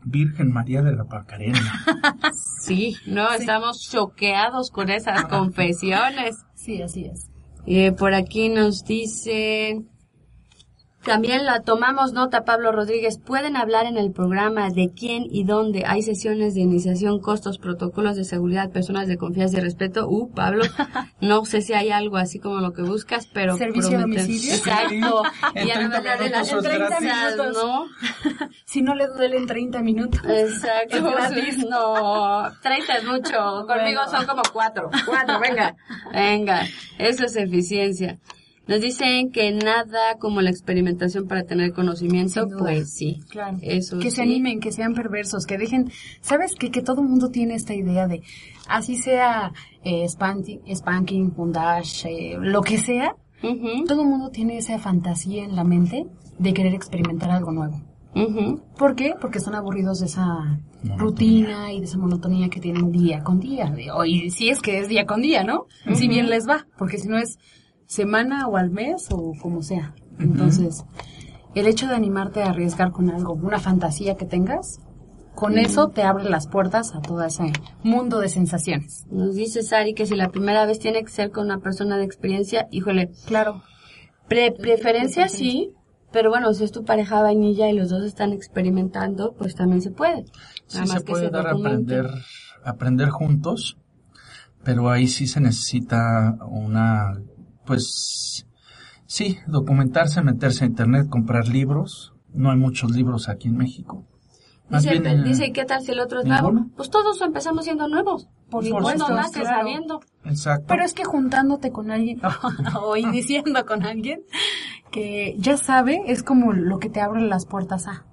Virgen María de la Pacarena. (laughs) Sí, no, estamos choqueados con esas confesiones. Sí, así es. Eh, por aquí nos dicen, también la tomamos nota, Pablo Rodríguez, pueden hablar en el programa de quién y dónde hay sesiones de iniciación, costos, protocolos de seguridad, personas de confianza y respeto. Uh, Pablo, (laughs) no sé si hay algo así como lo que buscas, pero ¿Servicio promete- domicilio? Exacto. (laughs) En y además 30 la de las minutos entrevistas, gratis. ¿no? (laughs) Si no le duele en 30 minutos. Exacto. No, 30 es mucho. Conmigo Bueno. son como cuatro. Cuatro, venga. Venga. Eso es eficiencia. Nos dicen que nada como la experimentación para tener conocimiento, pues sí. Claro. Eso que sí. se animen, que sean perversos, que dejen, ¿sabes qué? Que todo el mundo tiene esta idea de, así sea eh, spanking, spanking, bondage, eh, lo que sea, Ujú, todo el mundo tiene esa fantasía en la mente de querer experimentar algo nuevo. ujú. ¿Por qué? Porque están aburridos de esa rutina y de esa monotonía que tienen día con día. Y si es que es día con día, ¿no? Si bien les va, porque si no es semana o al mes o como sea. Entonces, el hecho de animarte a arriesgar con algo, una fantasía que tengas, con eso te abre las puertas a todo ese mundo de sensaciones. Nos dice Sari que si la primera vez tiene que ser con una persona de experiencia, híjole, Claro. pre- preferencia sí, pero bueno, si es tu pareja vainilla y los dos están experimentando, pues también se puede. Sí Nada más se que puede dar a aprender, aprender juntos, pero ahí sí se necesita una, pues, sí, documentarse, meterse a internet, comprar libros. No hay muchos libros aquí en México. Más Dice, bien, eh, dice, ¿y qué tal si el otro es ¿ninguno? nuevo? Pues todos empezamos siendo nuevos. Por Ninguno supuesto, nace claro. sabiendo. Exacto. Pero es que juntándote con alguien (laughs) (laughs) o iniciando con alguien que ya sabe, es como lo que te abre las puertas a.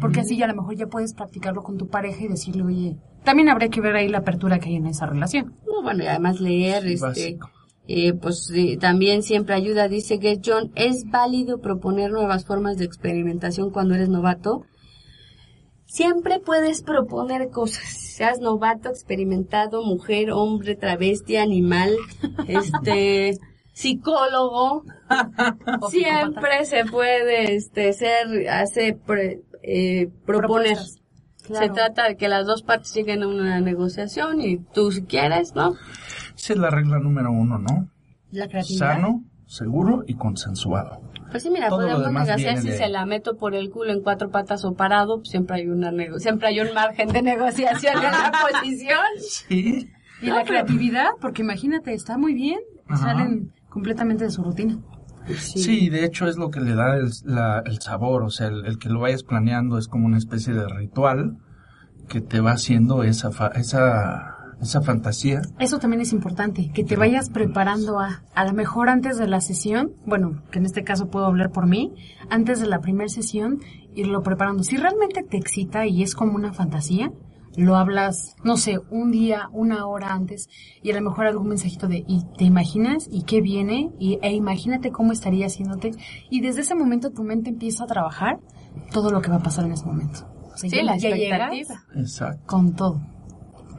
Porque así ya a lo mejor ya puedes practicarlo con tu pareja y decirle, oye, también habría que ver ahí la apertura que hay en esa relación. No, bueno, y además leer, este, Básico. Eh, pues eh, también siempre ayuda. Dice que John, ¿es válido proponer nuevas formas de experimentación cuando eres novato? Siempre puedes proponer cosas, seas novato, experimentado, mujer, hombre, travesti, animal, (laughs) este, psicólogo. (laughs) Siempre se puede, este, ser, hace, pre- eh, proponer. Se trata de que las dos partes lleguen a una negociación y tú si quieres, ¿no? Esa es la regla número uno, ¿no? La creatividad. Sano, seguro y consensuado. Pues sí, mira, Todo podemos negociar si de- se la meto por el culo en cuatro patas o parado, pues siempre hay una nego siempre hay un margen de negociación en la (laughs) posición. Sí. Y la creatividad, porque imagínate, está muy bien, Ajá. salen completamente de su rutina. Sí, de hecho es lo que le da el, la- el sabor, o sea, el, el que lo vayas planeando es como una especie de ritual que te va haciendo esa, fa- esa, esa fantasía. Eso también es importante, que te vayas preparando a, a lo mejor antes de la sesión, bueno, que en este caso puedo hablar por mí, antes de la primera sesión, irlo preparando. Si realmente te excita y es como una fantasía, lo hablas, no sé, un día, una hora antes, y a lo mejor algún mensajito de, ¿y te imaginas? ¿Y qué viene? Y, e imagínate cómo estaría haciéndote. Y desde ese momento tu mente empieza a trabajar todo lo que va a pasar en ese momento. O sea, Sí, ya- la expectativa. Exacto. con todo.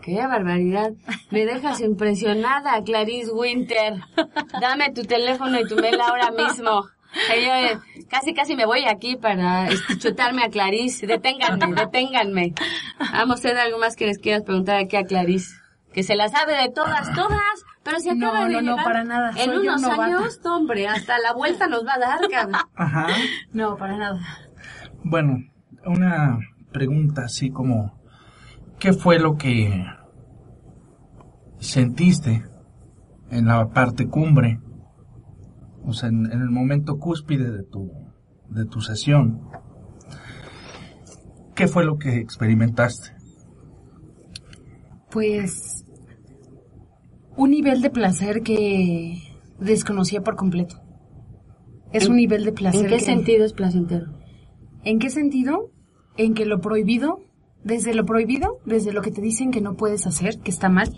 Qué barbaridad. Me dejas impresionada, Clarice Winter. Dame tu teléfono y tu mail ahora mismo. Yo, eh, casi, casi me voy aquí para chutarme a Clarice. Deténganme, deténganme. Vamos a hacer algo más que les quieras preguntar aquí a Clarice. Que se la sabe de todas, todas. Pero si No, acaba de no, no, llegar, para nada. En Soy unos años, no, hombre, hasta la vuelta nos va a dar, cabrón. Ajá. No, para nada. Bueno, una pregunta así como, ¿qué fue lo que sentiste en la parte cumbre? O sea, en, en el momento cúspide de tu, de tu sesión. ¿Qué fue lo que experimentaste? Pues un nivel de placer que desconocía por completo. Es un nivel de placer. ¿En qué que- sentido es placentero? ¿En qué sentido? En que lo prohibido, desde lo prohibido, desde lo que te dicen que no puedes hacer, que está mal,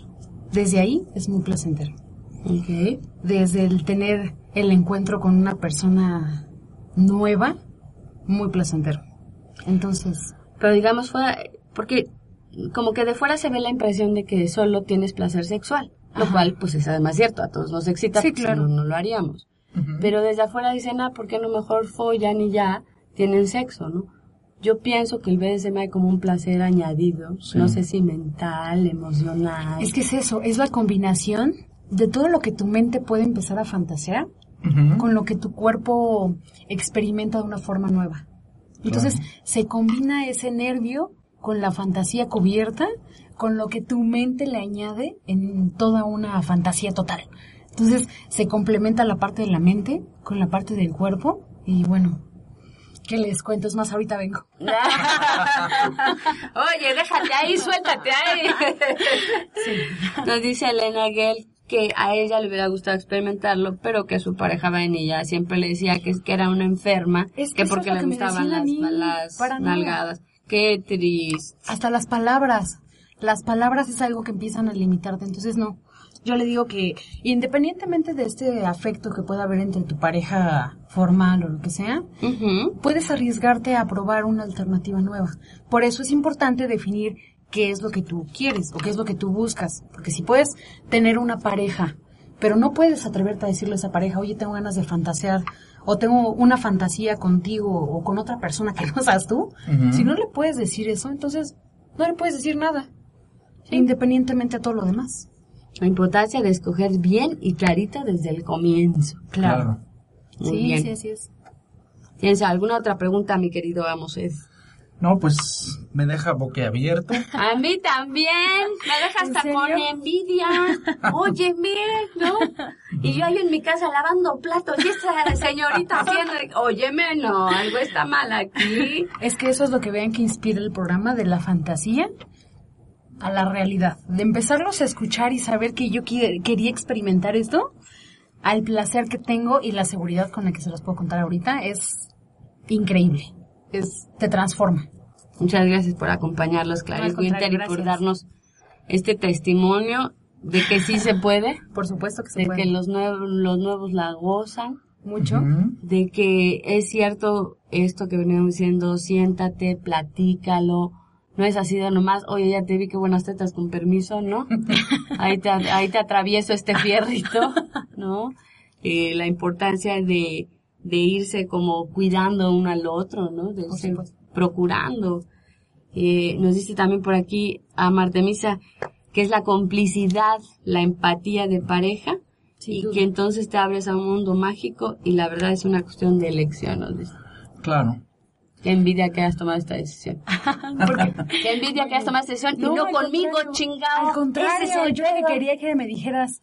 desde ahí es muy placentero. Ok. Desde el tener el encuentro con una persona nueva, muy placentero. Entonces, Pero digamos fuera, porque como que de fuera se ve la impresión de que solo tienes placer sexual, lo cual pues es además cierto, a todos nos excita, Sí, si claro. no, no lo haríamos. Pero desde afuera dicen, ah, ¿por qué no mejor follan y ya tienen sexo, no? Yo pienso que el BDSM hay como un placer añadido, Sí. no sé si mental, emocional. es que es eso, es la combinación de todo lo que tu mente puede empezar a fantasear con lo que tu cuerpo experimenta de una forma nueva. Entonces, se combina ese nervio con la fantasía cubierta, con lo que tu mente le añade en toda una fantasía total. Entonces, se complementa la parte de la mente con la parte del cuerpo y bueno, ¿qué les cuento? Es más, ahorita vengo. (laughs) Oye, déjate ahí, suéltate ahí. Nos dice Elena Gell que a ella le hubiera gustado experimentarlo, pero que su pareja vainilla siempre le decía que, que era una enferma, Es que que porque le que gustaban las, mí, las nalgadas. Qué triste. Hasta las palabras. Las palabras es algo que empiezan a limitarte. Entonces, no. Yo le digo que independientemente de este afecto que pueda haber entre tu pareja formal o lo que sea, puedes arriesgarte a probar una alternativa nueva. Por eso es importante definir qué es lo que tú quieres o qué es lo que tú buscas. Porque si puedes tener una pareja pero no puedes atreverte a decirle a esa pareja, oye, tengo ganas de fantasear, o tengo una fantasía contigo o con otra persona que (laughs) no seas tú. Si no le puedes decir eso, entonces no le puedes decir nada, independientemente a todo lo demás. La importancia de escoger bien y clarita desde el comienzo. Claro. Muy sí, bien. sí, así es. ¿Tienes alguna otra pregunta, mi querido Amos? Ed? No, pues me deja boquiabierto. (laughs) A mí también. Me deja ¿En hasta serio? con envidia. Óyeme, ¿no? Y yo ahí en mi casa lavando platos y esta señorita haciendo... Óyeme, (laughs) no, algo está mal aquí. Es que eso es lo que vean que inspira el programa de la fantasía a la realidad. De empezarlos a escuchar y saber que yo quería experimentar esto, al placer que tengo y la seguridad con la que se los puedo contar ahorita, es increíble. Es, te transforma. Muchas gracias por acompañarlos, No, Clarice Winter, y por darnos este testimonio de que sí se puede, Por supuesto que se de puede. que los nuevos, los nuevos la gozan, Mucho. De que es cierto esto que venimos diciendo, siéntate, platícalo, no es así de nomás, oye, ya te vi que buenas tetas con permiso, ¿no? (laughs) Ahí te, ahí te atravieso este fierrito, ¿no? Eh, la importancia de, de irse como cuidando uno al otro, ¿no? De irse supuesto. procurando. Eh, nos dice también por aquí a Martemisa que es la complicidad, la empatía de pareja y duda. que entonces te abres a un mundo mágico y la verdad es una cuestión de elección. nos dice. Claro. Qué envidia que hayas tomado esta decisión. (laughs) Qué envidia que hayas tomado esta decisión y no conmigo, chingado. Al contrario, es yo que quería que me dijeras,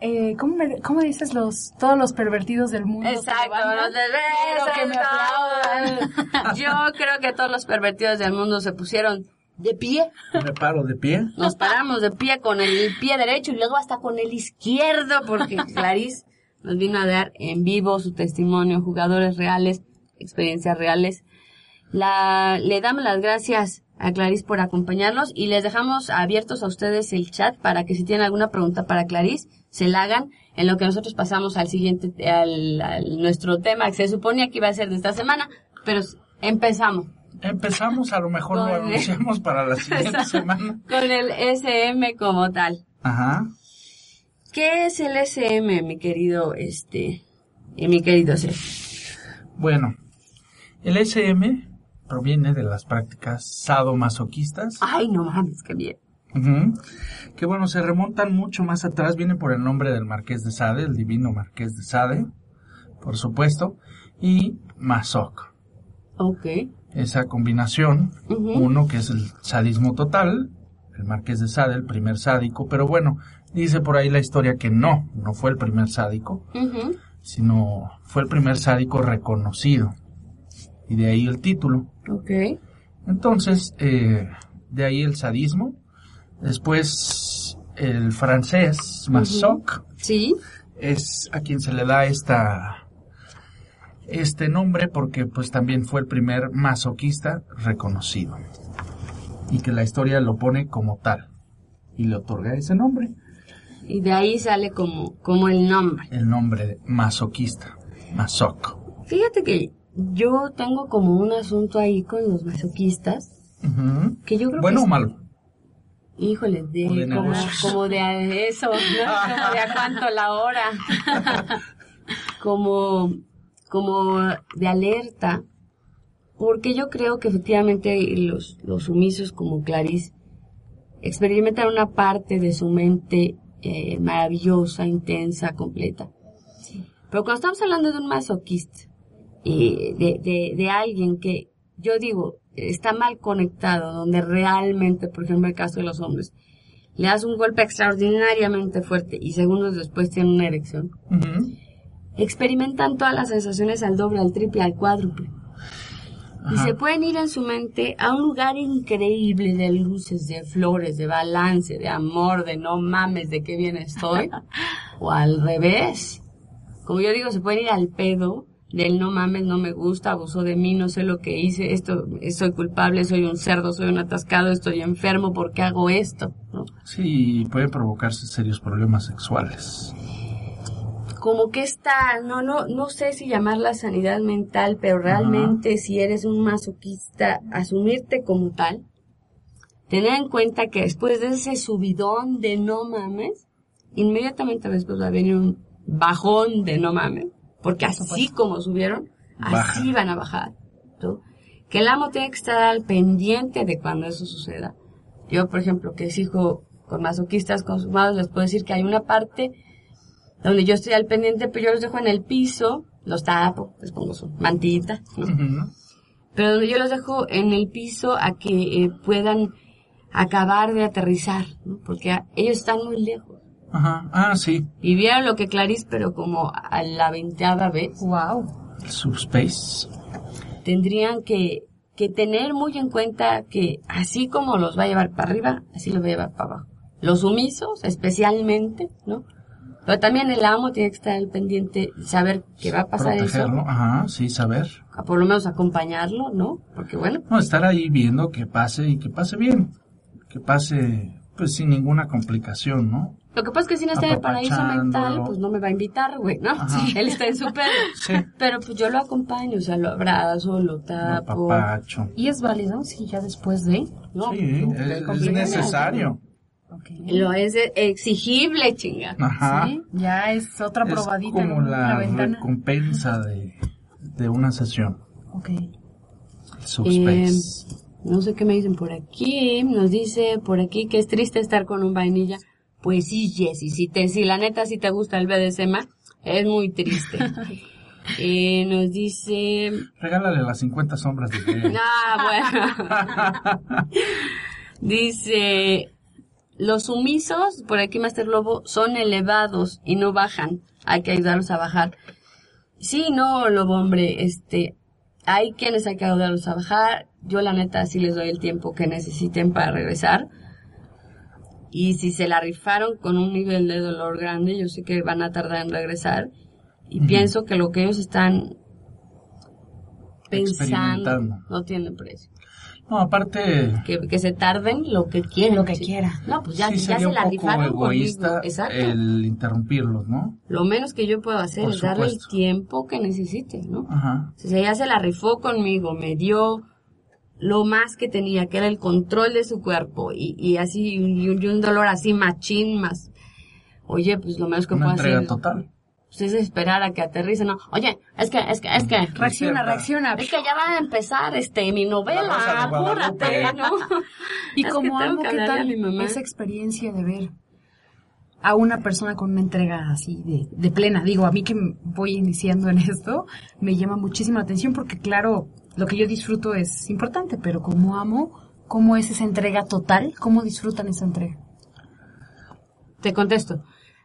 eh, ¿cómo, me, ¿cómo dices los todos los pervertidos del mundo? Exacto, los de Quiero que me aplaudan. (laughs) Yo creo que todos los pervertidos del mundo se pusieron de pie. Me paro de pie. Nos paramos de pie con el pie derecho y luego hasta con el izquierdo porque (laughs) Clarice nos vino a dar en vivo su testimonio, jugadores reales, experiencias reales. La, le damos las gracias a Clarice por acompañarnos y les dejamos abiertos a ustedes el chat para que si tienen alguna pregunta para Clarice, se la hagan en lo que nosotros pasamos al siguiente, al, al nuestro tema que se suponía que iba a ser de esta semana, pero empezamos Empezamos, a lo mejor lo anunciamos para la siguiente (laughs) semana. con el SM como tal. Ajá. ¿Qué es el SM, mi querido, este, y mi querido ser? Bueno, el SM proviene de las prácticas sadomasoquistas. Ay, no mames, qué bien. Que bueno, se remontan mucho más atrás, viene por el nombre del Marqués de Sade, el divino Marqués de Sade, por supuesto, y Masoch. Ok. Esa combinación, uno que es el sadismo total, el Marqués de Sade, el primer sádico, pero bueno, dice por ahí la historia que no, no fue el primer sádico, sino fue el primer sádico reconocido. Y de ahí el título. Ok. Entonces, eh, de ahí el sadismo. Después, el francés, masoch, Sí. es a quien se le da esta, este nombre porque pues también fue el primer masoquista reconocido. Y que la historia lo pone como tal. Y le otorga ese nombre, Y de ahí sale como, como el nombre. el nombre de masoquista, masoch. Fíjate que yo tengo como un asunto ahí con los masoquistas, que yo creo ¿Bueno que... o malo? Híjole, de, de como, de a eso, ¿no? (laughs) Como de a cuánto la hora. (laughs) como, como de alerta. Porque yo creo que efectivamente los, los sumisos como Clarice experimentan una parte de su mente eh, maravillosa, intensa, completa. Pero cuando estamos hablando de un masoquista, y de, de, de alguien que, yo digo, está mal conectado, donde realmente, por ejemplo, el caso de los hombres, le das un golpe extraordinariamente fuerte y segundos después tiene una erección, experimentan todas las sensaciones al doble, al triple, al cuádruple. Y se pueden ir en su mente a un lugar increíble de luces, de flores, de balance, de amor, de no mames, de qué bien estoy. (laughs) o al revés. Como yo digo, se pueden ir al pedo del no mames, no me gusta, abusó de mí, no sé lo que hice, esto, soy culpable, soy un cerdo, soy un atascado, estoy enfermo, ¿por qué hago esto? ¿No? Sí, puede provocarse serios problemas sexuales. como que está, no, no, no sé si llamarla sanidad mental, pero realmente si eres un masoquista, asumirte como tal, tener en cuenta que después de ese subidón de no mames, inmediatamente después va a venir un bajón de no mames, porque así como subieron, así van a bajar. ¿no? Que el amo tiene que estar al pendiente de cuando eso suceda. Yo, por ejemplo, que sigo con masoquistas consumados, les puedo decir que hay una parte donde yo estoy al pendiente, pero yo los dejo en el piso, los tapo, les pongo su mantita, ¿no? Pero donde yo los dejo en el piso a que eh, puedan acabar de aterrizar, ¿no? porque a- ellos están muy lejos. Ajá. Ah, sí. Y vieron lo que Clarice, pero como a la veinteava vez, Wow. El Subspace. tendrían que, que tener muy en cuenta que así como los va a llevar para arriba, así los va a llevar para abajo. Los sumisos, especialmente, ¿no? Pero también el amo tiene que estar al pendiente, saber que va a pasar Protegerlo. eso, Ajá, sí, saber. a por lo menos acompañarlo, ¿no? Porque bueno, No, estar ahí viendo que pase y que pase bien. Que pase, pues, sin ninguna complicación, ¿no? Lo que pasa es que si no está en el paraíso mental, pues no me va a invitar, güey, ¿no? Ajá. Él está en su pedo. Sí. Pero pues yo lo acompaño, o sea, lo abrazo, lo tapo. Papacho. ¿Y es válido si ya después de? No, Sí, no, es, es necesario. Ok. Lo es exigible, chinga. Ajá. Sí, ya es otra Es probadita en como una la ventana. recompensa de, de una sesión. Ok. Subspace. No sé qué me dicen por aquí. Nos dice por aquí que es triste estar con un vainilla. Pues sí, Jessy, si te, si la neta si te gusta el BDSM, es muy triste. (laughs) Eh, nos dice, Regálale las 50 sombras de Grey. (laughs) ah, bueno. (laughs) dice, los sumisos, por aquí Master Lobo, son elevados y no bajan. Hay que ayudarlos a bajar. Sí, no, Lobo, hombre, este, hay quienes hay que ayudarlos a bajar. Yo la neta sí les doy el tiempo que necesiten para regresar. Y si se la rifaron con un nivel de dolor grande, yo sé que van a tardar en regresar. Y pienso que lo que ellos están pensando Experimentando. no tiene precio. No, aparte, Que, que se tarden lo que quieran. Lo que sí. quiera. No, pues ya, sí ya se un la poco rifaron egoísta conmigo. Exacto. el interrumpirlos, ¿no? Lo menos que yo puedo hacer Por es darle el tiempo que necesite, ¿no? Ajá. O sea, ella se la rifó conmigo, me dio lo más que tenía, que era el control de su cuerpo, y, y así, y un, y un dolor así machín más. Oye, pues lo menos que Una puedo entrega hacer total. pues, es esperar a que aterrice, ¿no? Oye, es que, es que, es que, Reacciona, reacciona. es que ya va a empezar, este, mi novela, apúrate, ¿no? (laughs) Y Es como que amo, que ¿qué hablarle tal mi mamá. esa experiencia de ver a una persona con una entrega así de, de plena? Digo, a mí que voy iniciando en esto, me llama muchísimo la atención porque, claro, lo que yo disfruto es importante, pero como amo, ¿cómo es esa entrega total? ¿Cómo disfrutan esa entrega? Te contesto.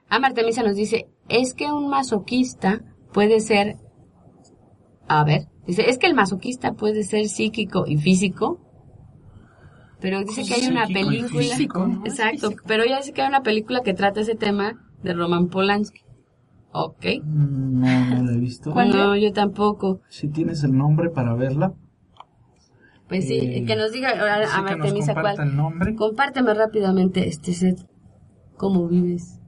Amar Artemisa nos dice, es que un masoquista puede ser, a ver, dice, es que el masoquista puede ser psíquico y físico, pero dice que hay una película, físico, ¿no? exacto, pero ella dice que hay una película que trata ese tema de Roman Polanski. Ok. No, no la he visto. No, yo tampoco. Si tienes el nombre para verla, Pues sí, Eh, que nos diga ahora sí a Artemisa cuál. el nombre. Compárteme rápidamente este set. ¿Cómo vives?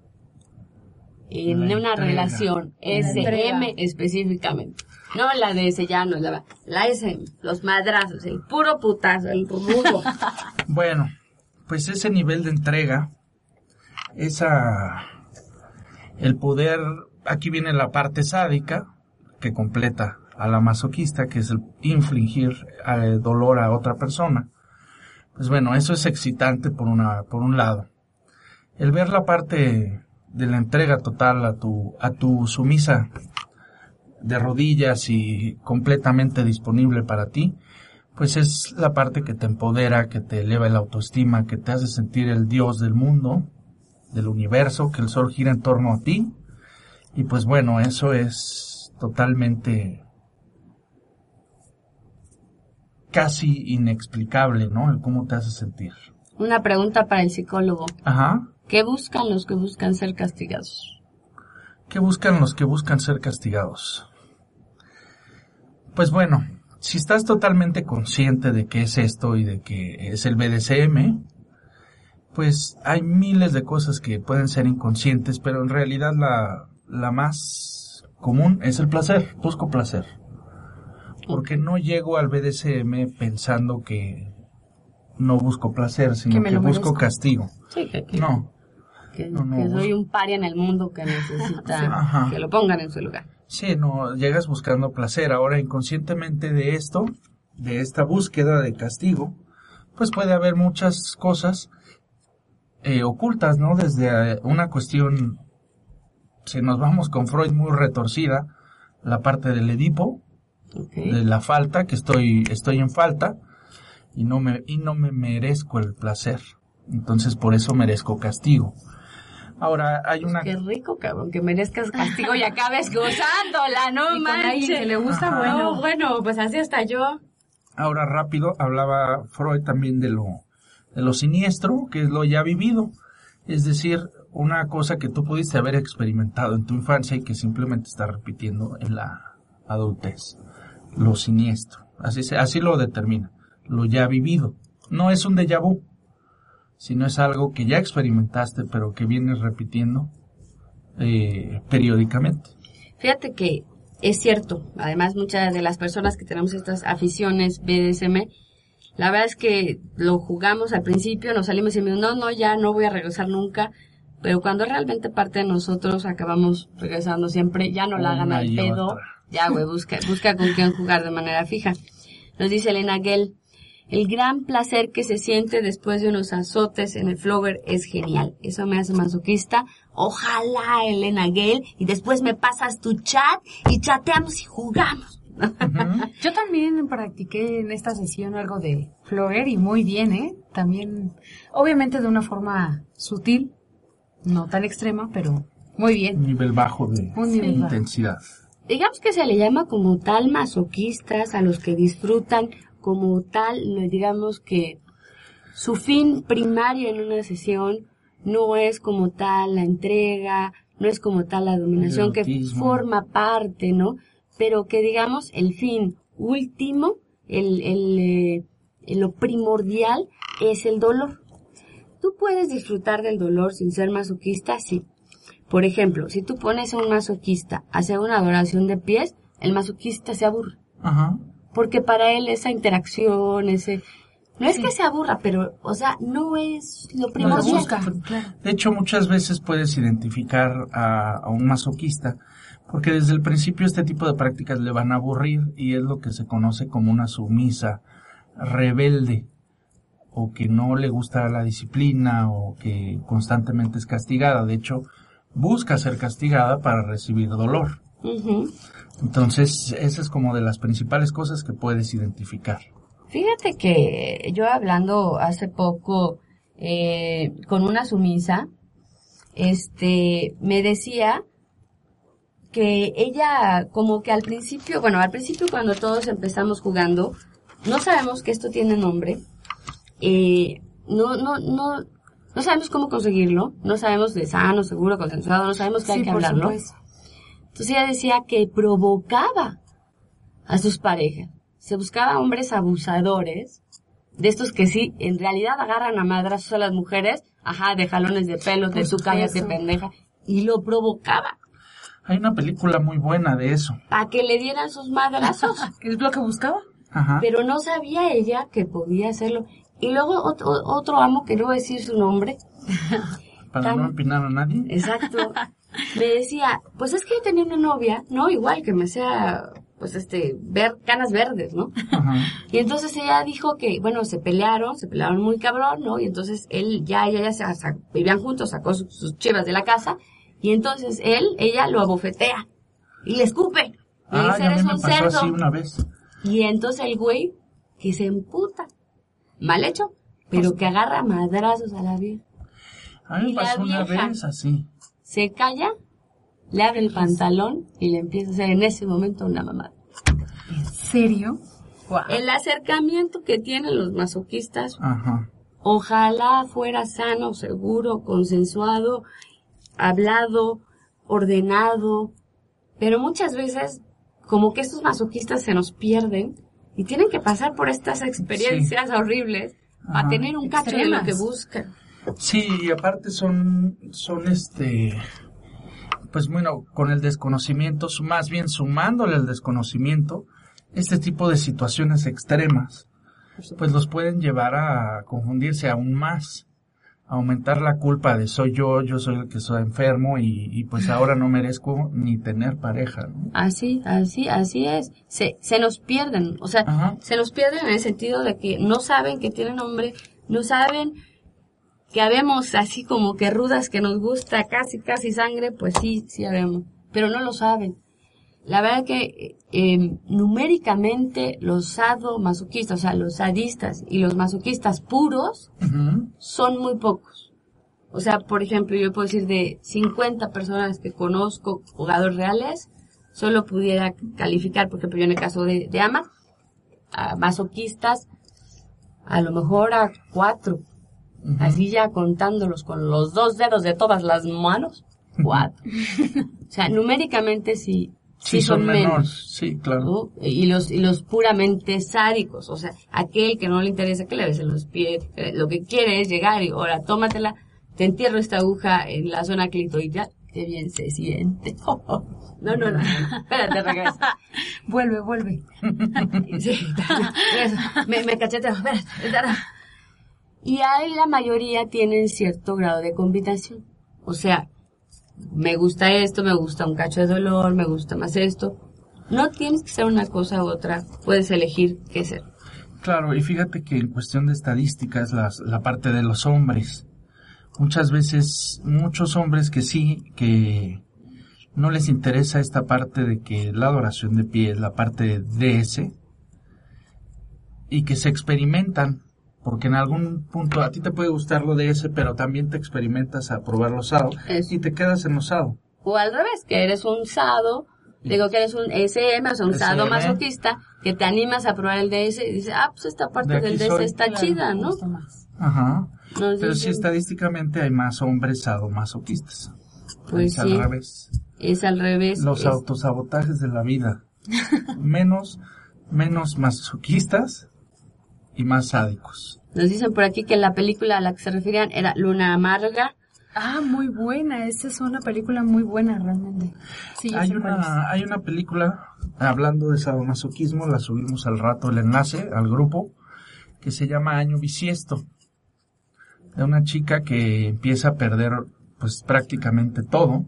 En La una entrega. relación. SM específicamente. No la de ese ya no, la, la SM, los madrazos, el puro putazo, el rudo. (laughs) Bueno, pues ese nivel de entrega, esa, el poder, aquí viene la parte sádica que completa a la masoquista, que es el infligir eh, dolor a otra persona. Pues bueno, eso es excitante por una, por un lado. El ver la parte de la entrega total a tu, a tu sumisa de rodillas y completamente disponible para ti, pues es la parte que te empodera, que te eleva la autoestima, que te hace sentir el dios del mundo, del universo, que el sol gira en torno a ti. Y pues bueno, eso es totalmente casi inexplicable, ¿no? El cómo te hace sentir. Una pregunta para el psicólogo. Ajá. ¿Qué buscan los que buscan ser castigados? ¿Qué buscan los que buscan ser castigados? Pues bueno, si estás totalmente consciente de que es esto y de que es el BDSM, pues hay miles de cosas que pueden ser inconscientes, pero en realidad la, la más común es el placer, busco placer. Porque no llego al BDSM pensando que no busco placer, sino Que busco merezco. castigo. Sí, que, que- No, que, No, no, soy un paria en el mundo que necesita (laughs) que lo pongan en su lugar. Sí, no, llegas buscando placer. Ahora, inconscientemente de esto, de esta búsqueda de castigo, pues puede haber muchas cosas eh, ocultas, ¿no? Desde eh, una cuestión, si nos vamos con Freud muy retorcida, la parte del Edipo, de la falta, que estoy, estoy en falta, y no me, y no me merezco el placer. Entonces, por eso merezco castigo. Ahora, hay una... Qué rico, cabrón, que merezcas castigo y acabes gozándola, no Y con alguien manches. que le gusta, Ajá. bueno. No, bueno, pues así hasta yo. Ahora rápido, hablaba Freud también de lo, de lo siniestro, que es lo ya vivido. Es decir, una cosa que tú pudiste haber experimentado en tu infancia y que simplemente está repitiendo en la adultez. Lo siniestro. Así, se, así lo determina. Lo ya vivido. No es un déjà vu, sino es algo que ya experimentaste, pero que vienes repitiendo eh, periódicamente. Fíjate que es cierto, además muchas de las personas que tenemos estas aficiones BDSM, la verdad es que lo jugamos al principio, nos salimos y decimos, no, no, ya no voy a regresar nunca, pero cuando realmente parte de nosotros acabamos regresando siempre, ya no la hagan al pedo, otra. ya güey, (laughs) busca, busca con quién jugar de manera fija. Nos dice Elena Gell, el gran placer que se siente después de unos azotes en el flogger es genial. Eso me hace masoquista. Ojalá, Elena Gale, y después me pasas tu chat y chateamos y jugamos. Yo también practiqué en esta sesión algo de Flower y muy bien, ¿eh? También, obviamente de una forma sutil, no tan extrema, pero muy bien. Un nivel bajo de Un nivel bajo. intensidad. Digamos que se le llama como tal masoquistas a los que disfrutan como tal, lo- digamos que su fin primario en una sesión no es como tal la entrega, no es como tal la dominación que forma parte, ¿no? Pero que digamos el fin último, el, el, eh, lo primordial es el dolor. ¿Tú puedes disfrutar del dolor sin ser masoquista? Sí. Por ejemplo, si tú pones a un masoquista a hacer una adoración de pies, el masoquista se aburre. Ajá. Porque para él esa interacción, ese... No es que se aburra, pero, o sea, no es lo No primordial. le gusta. De hecho, muchas veces puedes identificar a, a un masoquista porque desde el principio este tipo de prácticas le van a aburrir y es lo que se conoce como una sumisa rebelde o que no le gusta la disciplina o que constantemente es castigada. De hecho, busca ser castigada para recibir dolor. Entonces, esa es como de las principales cosas que puedes identificar. Fíjate que yo hablando hace poco eh, con una sumisa, este, me decía que ella como que al principio, bueno, al principio cuando todos empezamos jugando, no sabemos que esto tiene nombre, eh, no, no, no, no sabemos cómo conseguirlo, no sabemos de sano, seguro, consensuado, no sabemos que hay que por hablarlo. supuesto. Entonces ella decía que provocaba a sus parejas. Se buscaba hombres abusadores, de estos que sí, en realidad agarran a madrazos a las mujeres, ajá, de jalones de pelo, de cállate supuesto. pendeja, y lo provocaba Hay una película muy buena de eso. para que le dieran sus madrazos. (laughs) ¿Es lo que buscaba? Ajá. Pero no sabía ella que podía hacerlo. Y luego otro, otro amo, que no voy a decir su nombre, (laughs) Para no empinar a nadie. Exacto. (laughs) Me decía, pues es que yo tenía una novia, no igual que me sea, pues este, ver canas verdes, ¿no? Ajá. Y entonces ella dijo que, bueno, se pelearon, se pelearon muy cabrón, ¿no? Y entonces él, ya, ella, ya se, vivían juntos, sacó su- sus chivas de la casa, y entonces él, ella lo abofetea, y le escupe. Le Ah, dice, ya eres un pasó cerdo. así una vez. Y entonces el güey, que se emputa. Mal hecho, pero que agarra madrazos a la vieja. A mí me pasó una vez así. se calla, le abre el pantalón y le empieza a hacer en ese momento una mamada. ¿En serio? El acercamiento que tienen los masoquistas, Ajá. ojalá fuera sano, seguro, consensuado, hablado, ordenado, pero muchas veces como que estos masoquistas se nos pierden y tienen que pasar por estas experiencias horribles para tener un cacho de lo que buscan. Sí, y aparte son, son este, pues bueno, con el desconocimiento, su- más bien sumándole el desconocimiento, este tipo de situaciones extremas, pues los pueden llevar a confundirse aún más. Aumentar la culpa de soy yo, yo soy el que soy enfermo y, y pues ahora no merezco ni tener pareja. ¿no? Así, así, así es. Se, se nos pierden, o sea, Ajá. se nos pierden en el sentido de que no saben que tienen hombre, no saben que habemos así como que rudas que nos gusta casi, casi sangre, pues sí, sí habemos, pero no lo saben. La verdad que eh, numéricamente los sadomasoquistas, o sea, los sadistas y los masoquistas puros son muy pocos. O sea, por ejemplo, yo puedo decir de 50 personas que conozco, jugadores reales, solo pudiera calificar, por ejemplo, yo en el caso de, de Ama, a masoquistas, a lo mejor a cuatro. Así ya contándolos con los dos dedos de todas las manos, cuatro. (laughs) o sea, numéricamente sí, sí, Sí, son, menos. menores, sí, claro. Y los, y los puramente sádicos, o sea, aquel que no le interesa que le besen los pies, lo que quiere es llegar y ahora tómatela, te entierro esta aguja en la zona clitoidal, qué bien se siente. (laughs) No, no, no, espérate, regresa. (laughs) Vuelve, vuelve. (laughs) Sí, me, me cacheteo, espérate, espérate. Y ahí la mayoría tienen cierto grado de combinación. O sea, me gusta esto, me gusta un cacho de dolor, me gusta más esto. No tienes que ser una cosa u otra, puedes elegir qué ser. Claro, y fíjate que en cuestión de estadísticas, las, la parte de los hombres, muchas veces, muchos hombres que sí, que no les interesa esta parte de que la adoración de pies, la parte de DS, y que se experimentan, porque en algún punto a ti te puede gustar lo DS, pero también te experimentas a probar lo sado, Eso. y te quedas en lo sado. O al revés, que eres un sado, digo que eres un SM, o sea, un SM. sado masoquista, que te animas a probar el DS y dices, ah, pues esta parte De del DS soy. está Claro, chida, me ¿no? gusta más. Ajá. Nos Pero sí dicen, estadísticamente hay más hombres sadomasoquistas. Pues es sí. al revés. es al revés. los es- autosabotajes de la vida. (laughs) menos, menos masoquistas y más sádicos. Nos dicen por aquí que la película a la que se referían era Luna Amarga. Ah, muy buena. Esa es una película muy buena realmente. Sí, hay una, hay una película, hablando de sadomasoquismo, la subimos al rato el enlace al grupo, que se llama Año Bisiesto. De una chica que empieza a perder, pues prácticamente todo,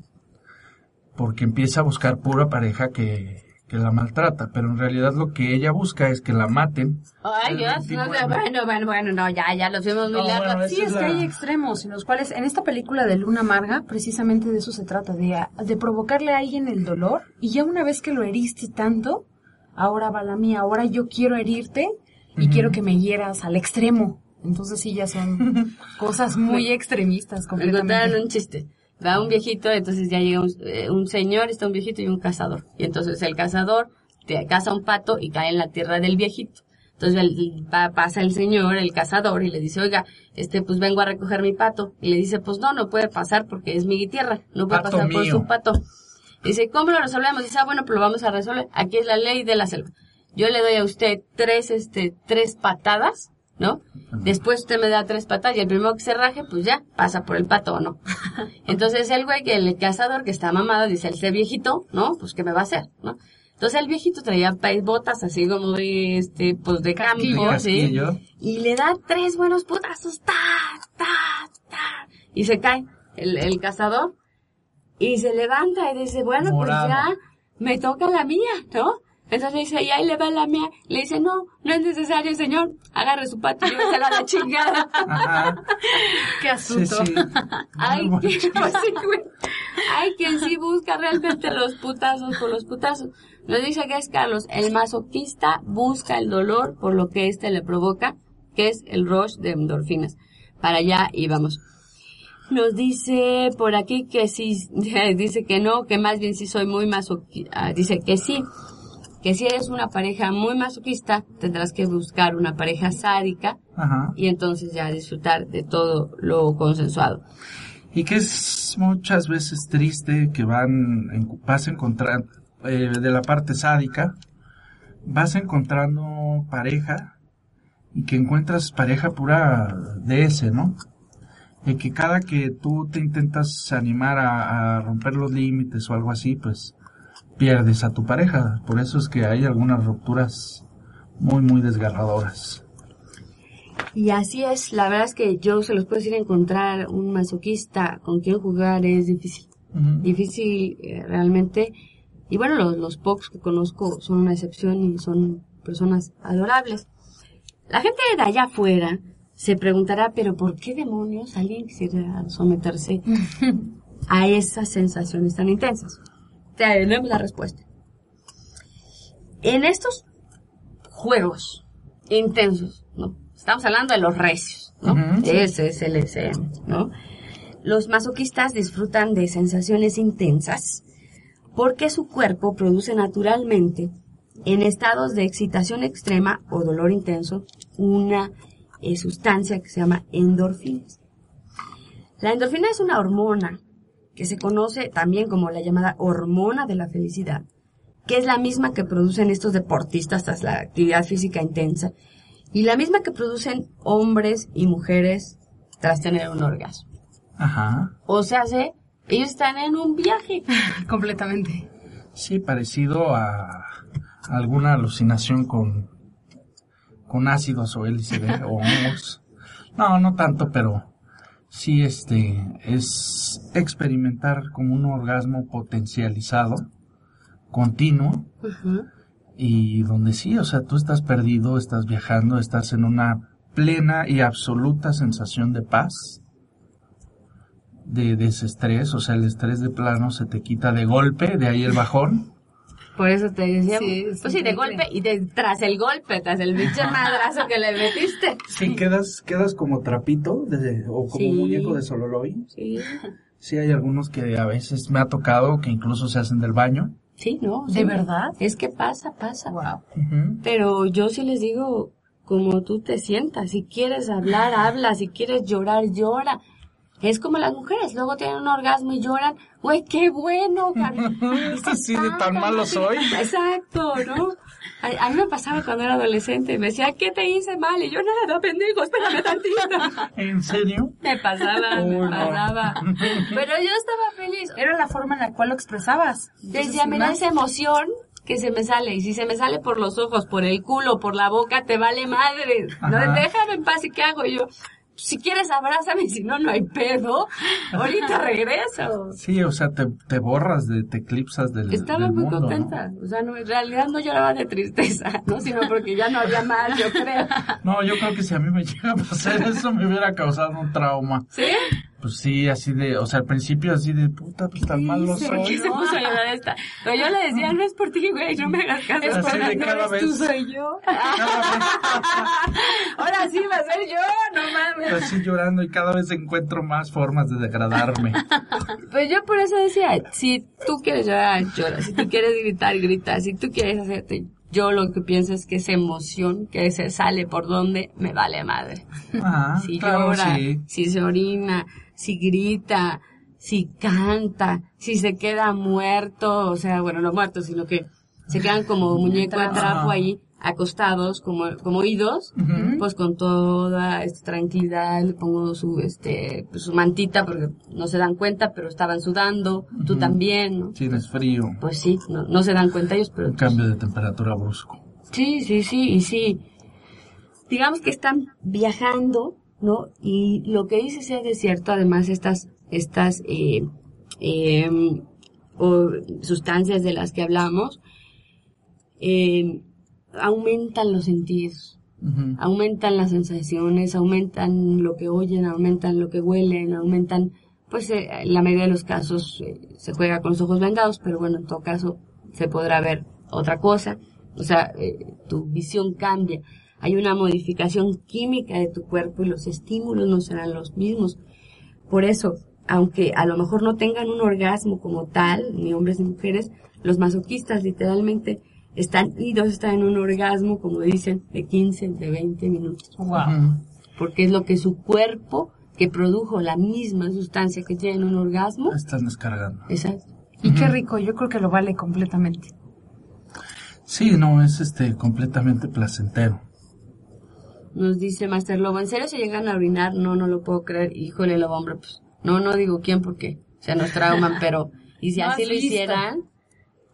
porque empieza a buscar pura pareja que, que la maltrata, pero en realidad lo que ella busca es que la maten. Ay, Dios, no de- bueno, bueno, bueno, no, ya, ya lo fuimos muy No, largo. bueno, Sí, es que hay extremos en los cuales, en esta película de Luna Amarga, precisamente de eso se trata, de, de provocarle a alguien el dolor, y ya una vez que lo heriste tanto, ahora va la mía, ahora yo quiero herirte, y quiero que me hieras al extremo. Entonces sí, ya son (laughs) cosas muy extremistas Me contaron completamente. un chiste. Va un viejito, entonces ya llega un, eh, un señor, está un viejito y un cazador. Y entonces el cazador te caza un pato y cae en la tierra del viejito. Entonces el- va, pasa el señor, el cazador, y le dice, oiga, este, pues vengo a recoger mi pato. Y le dice, pues no, no puede pasar porque es mi tierra, no puede Pato pasar por su pato. Dice, ¿cómo lo resolvemos? Dice, ah, bueno, pues lo vamos a resolver. Aquí es la ley de la selva. Yo le doy a usted tres, este, tres patadas, ¿no? Después usted me da tres patadas y el primero que se raje, pues ya, pasa por el pato o no. (laughs) Entonces el güey, que el cazador que está mamado, dice, ese viejito, ¿no? Pues ¿qué me va a hacer, no? Entonces el viejito traía botas así como de, este, pues de campo, ¿sí? Y le da tres buenos putazos, ta, ta, ta. Y se cae el, el cazador. Y se levanta y dice, bueno, Morado. pues ya me toca la mía, ¿no? Entonces dice, y ahí le va la mía. Le dice, no, no es necesario, señor. Agarre su pato y llévesela a la chingada. Ajá. ¡Qué asunto! sí. Ay, qué bueno. pues (laughs) sí, güey. Ay, quien sí busca realmente los putazos por los putazos. Nos dice que es Carlos, el masoquista busca el dolor por lo que éste le provoca, que es el rush de endorfinas. Para allá íbamos. Nos dice por aquí que sí, (laughs) dice que no, que más bien sí soy muy masoquista. Dice que sí, que si eres una pareja muy masoquista, tendrás que buscar una pareja sádica Ajá. y entonces ya disfrutar de todo lo consensuado. Y que es muchas veces triste que van, en- vas encontrando, eh, de la parte sádica, vas encontrando pareja y que encuentras pareja pura de ese, ¿no? Y que cada que tú te intentas animar a, a romper los límites o algo así, pues pierdes a tu pareja. Por eso es que hay algunas rupturas muy, muy desgarradoras. Y así es, la verdad es que yo se los puedo decir, encontrar un masoquista con quien jugar es difícil. Difícil eh, realmente. Y bueno, los, los pocos que conozco son una excepción y son personas adorables. La gente de allá afuera se preguntará, pero ¿por qué demonios alguien quisiera someterse (laughs) a esas sensaciones tan intensas? Tenemos la respuesta. En estos juegos intensos, ¿no? Estamos hablando de los recios, ¿no? Ese es el SM, ¿no? Los masoquistas disfrutan de sensaciones intensas porque su cuerpo produce naturalmente, en estados de excitación extrema o dolor intenso, una eh, sustancia que se llama endorfinas. La endorfina es una hormona que se conoce también como la llamada hormona de la felicidad, que es la misma que producen estos deportistas tras la actividad física intensa y la misma que producen hombres y mujeres tras tener un orgasmo. Ajá. O sea, se, ellos están en un viaje. (laughs) Completamente. Sí, parecido a alguna alucinación con, con ácidos o LSD o (laughs) hongos. No, no tanto, pero sí, este, es experimentar como un orgasmo potencializado, continuo, y donde sí, o sea, tú estás perdido, estás viajando, estás en una plena y absoluta sensación de paz, de desestrés, o sea, el estrés de plano se te quita de golpe, de ahí el bajón. Por eso te decía, Sí, pues sí, de golpe y de, tras el golpe, tras el bicho madrazo que le metiste. Sí, quedas, quedas como trapito de- o como Sí. muñeco de Sololoy. Sí, Sí, hay algunos que a veces me ha tocado que incluso se hacen del baño. sí, ¿no? ¿De Sí. verdad? Es que pasa, pasa. Wow. Pero yo sí les digo, como tú te sientas, si quieres hablar, habla, si quieres llorar, llora. Es como las mujeres, luego tienen un orgasmo y lloran, güey, qué bueno, Así (laughs) de tan "Ah, malo soy". Exacto, ¿no? A, a mí me pasaba cuando era adolescente, me decía, ¿qué te hice mal? Y yo, nada, pendejo, espérame tantito. (laughs) ¿En serio? Me pasaba, Uy, me no. pasaba. Pero yo estaba feliz. Era la forma en la cual lo expresabas. Decía, me da más- esa emoción que se me sale. Y si se me sale por los ojos, por el culo, por la boca, te vale madre. No, déjame en paz y qué hago Y yo. Si quieres, abrázame, si no, no hay pedo. Ahorita (laughs) regreso. Sí, o sea, te, te borras, de, te eclipsas del, Estaba del muy mundo, ¿no? contenta. O sea, no, en realidad no lloraba de tristeza, (laughs) ¿no? Sino porque ya no había más, yo creo. No, yo creo que si a mí me llega a pasar (laughs) eso me hubiera causado un trauma. ¿Sí? Pues sí, así de, o sea, al principio así de, puta, pues tan malo ¿Por soy. qué se puso a llorar esta? Pero yo le decía, no es por ti, güey, no me hagas caso. Es Es así para de no cada eres tú, vez. soy yo. (laughs) Ahora sí va a ser yo, no mames. Así llorando y cada vez encuentro más formas de degradarme. (laughs) Pues yo por eso decía, si tú quieres llorar, llora. Si tú quieres gritar, grita. Si tú quieres hacerte, yo lo que pienso es que esa emoción que se sale por donde me vale madre. Ah, (laughs) Si claro, llora, sí. si se orina, si grita, si canta, si se queda muerto, o sea, bueno, no muerto, sino que se quedan como muñeco de trapo Ajá. ahí, acostados, como, como oídos, Ujú. pues con toda esta tranquilidad, le pongo su, este, pues, su mantita, porque no se dan cuenta, pero estaban sudando, tú también, ¿no? Tienes frío, Pues sí, no, no se dan cuenta ellos, pero un cambio de temperatura brusco. Sí, sí, sí, y sí. Digamos que están viajando, ¿no? Y lo que dices es de cierto, además estas, estas, eh, em, o sustancias de las que hablamos, eh, aumentan los sentidos, aumentan las sensaciones, aumentan lo que oyen, aumentan lo que huelen, aumentan, pues eh, en la mayoría de los casos eh, se juega con los ojos vendados, pero bueno, en todo caso se podrá ver otra cosa, o sea, eh, tu visión cambia, hay una modificación química de tu cuerpo y los estímulos no serán los mismos. Por eso, aunque a lo mejor no tengan un orgasmo como tal, ni hombres ni mujeres, los masoquistas literalmente están idos, están en un orgasmo, como dicen, de 15, de 20 minutos. Ujú. Porque es lo que su cuerpo, que produjo la misma sustancia que tiene en un orgasmo, Están descargando. exacto. Y qué rico, yo creo que lo vale completamente. Sí, no, es este completamente placentero. Nos dice Master Lobo, ¿en serio se llegan a orinar? No, no lo puedo creer. Híjole, Lobo, hombre, pues, no, no digo quién porque se nos trauman, (laughs) pero, y si No así lo hicieran,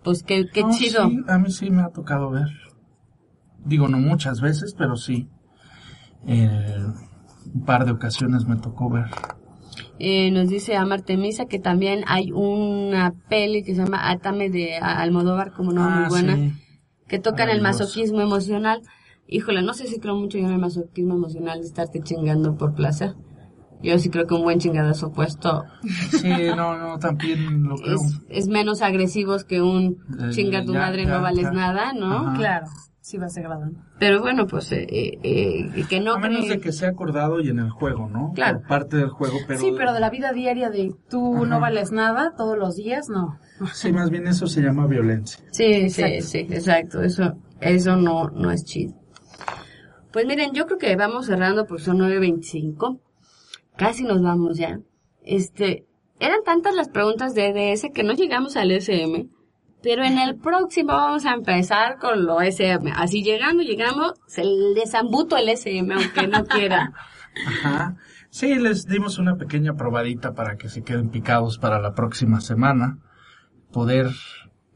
pues qué, qué No, chido. sí, a mí sí me ha tocado ver. Digo, no muchas veces, pero sí. eh, un par de ocasiones me tocó ver. Eh, nos dice Amar Temisa que también hay una peli que se llama Atame de Almodóvar, como no, Ah, muy buena, sí. que tocan el masoquismo emocional. Híjole, no sé si creo mucho yo en el masoquismo emocional de estarte chingando por placer. Yo sí creo que un buen chingadazo puesto Sí, no, no, también lo creo. es, es menos agresivos que un Eh, chinga tu ya, madre, ya, no vales ya. nada, ¿no? Ajá. Claro, sí va a ser agradable. Pero bueno, pues eh, eh, eh, que no a menos cree- de que sea acordado y en el juego, ¿no? Claro. Por parte del juego, pero... sí, pero de la vida diaria de tú Ajá. no vales nada todos los días, no. Sí, más bien eso se llama violencia. Sí, sí, Exacto. sí, exacto. Eso, eso no, no es chido. Pues miren, yo creo que vamos cerrando porque son 9.25. Casi nos vamos ya. Este, eran tantas las preguntas de EDS que no llegamos al SM. Pero en el próximo vamos a empezar con lo SM. Así llegando, llegamos, se desambuto el SM, aunque no (laughs) quiera. Ajá. Sí, les dimos una pequeña probadita para que se queden picados para la próxima semana. Poder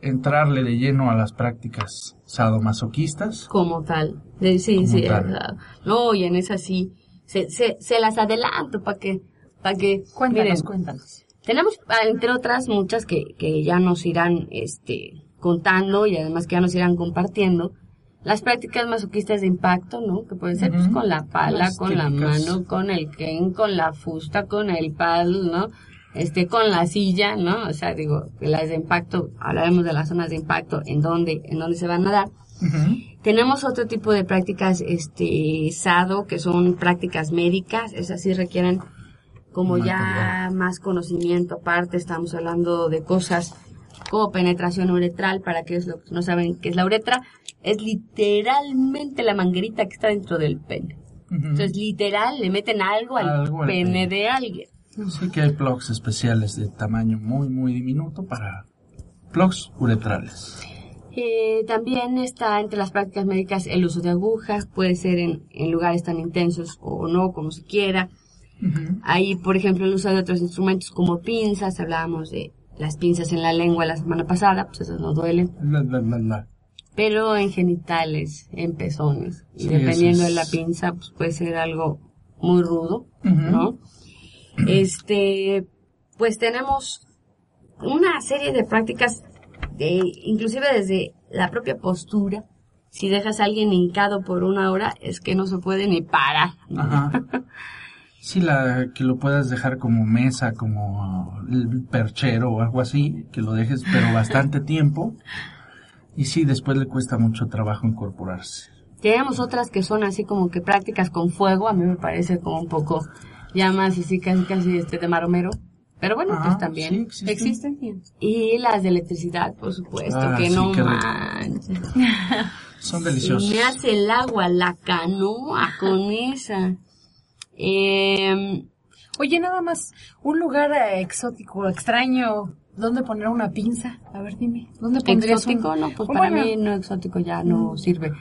entrarle de lleno a las prácticas sadomasoquistas. Como tal. Sí, Como sí. tal. no, y en esa sí. Se, se, se las adelanto para que, para que, Cuéntanos, miren, cuéntanos. tenemos, ah, entre otras, muchas que, que ya nos irán, este, contando y además que ya nos irán compartiendo. Las prácticas masoquistas de impacto, ¿no? Que pueden ser pues, con la pala, Las con la mano, con el ken, con la fusta, con el pal, ¿no? Este, con la silla, ¿no? O sea, digo, las de impacto, hablaremos de las zonas de impacto, en donde, en donde se van a dar. Tenemos otro tipo de prácticas, este, SADO, que son prácticas médicas, esas sí requieren como ya Material. más conocimiento aparte, estamos hablando de cosas como penetración uretral, para aquellos lo que no saben qué es la uretra, es literalmente la manguerita que está dentro del pene. Ujú. Entonces, literal, le meten algo al Algo al pene pene. de alguien. Sí que hay plugs especiales de tamaño muy, muy diminuto para plugs uretrales. Eh, también está entre las prácticas médicas el uso de agujas, puede ser en, en lugares tan intensos o no, como se quiera. Ujú. Hay, por ejemplo, el uso de otros instrumentos como pinzas, hablábamos de las pinzas en la lengua la semana pasada, pues esas no duelen, pero en genitales, en pezones, y Sí, dependiendo de la pinza, pues puede ser algo muy rudo. ¿no? Este, pues tenemos una serie de prácticas, de, inclusive desde la propia postura. Si dejas a alguien hincado por una hora, es que no se puede ni parar. Ajá. (laughs) Sí, la, que lo puedas dejar como mesa, como el perchero o algo así, que lo dejes pero (laughs) bastante tiempo. Y sí, después le cuesta mucho trabajo incorporarse. Tenemos otras que son así como que prácticas con fuego, a mí me parece como un poco ya más así casi casi este de maromero. Pero bueno, Ah, pues también sí, existen. existen. Y las de electricidad, por supuesto, Ah, que sí, no manches. Son deliciosos. Me hace el agua la canoa con esa. Eh, Oye, nada más, un lugar eh, exótico, extraño, ¿dónde poner una pinza? A ver, dime, ¿dónde pondrías exótico, un- no, pues para bueno, mí no exótico ya no sirve.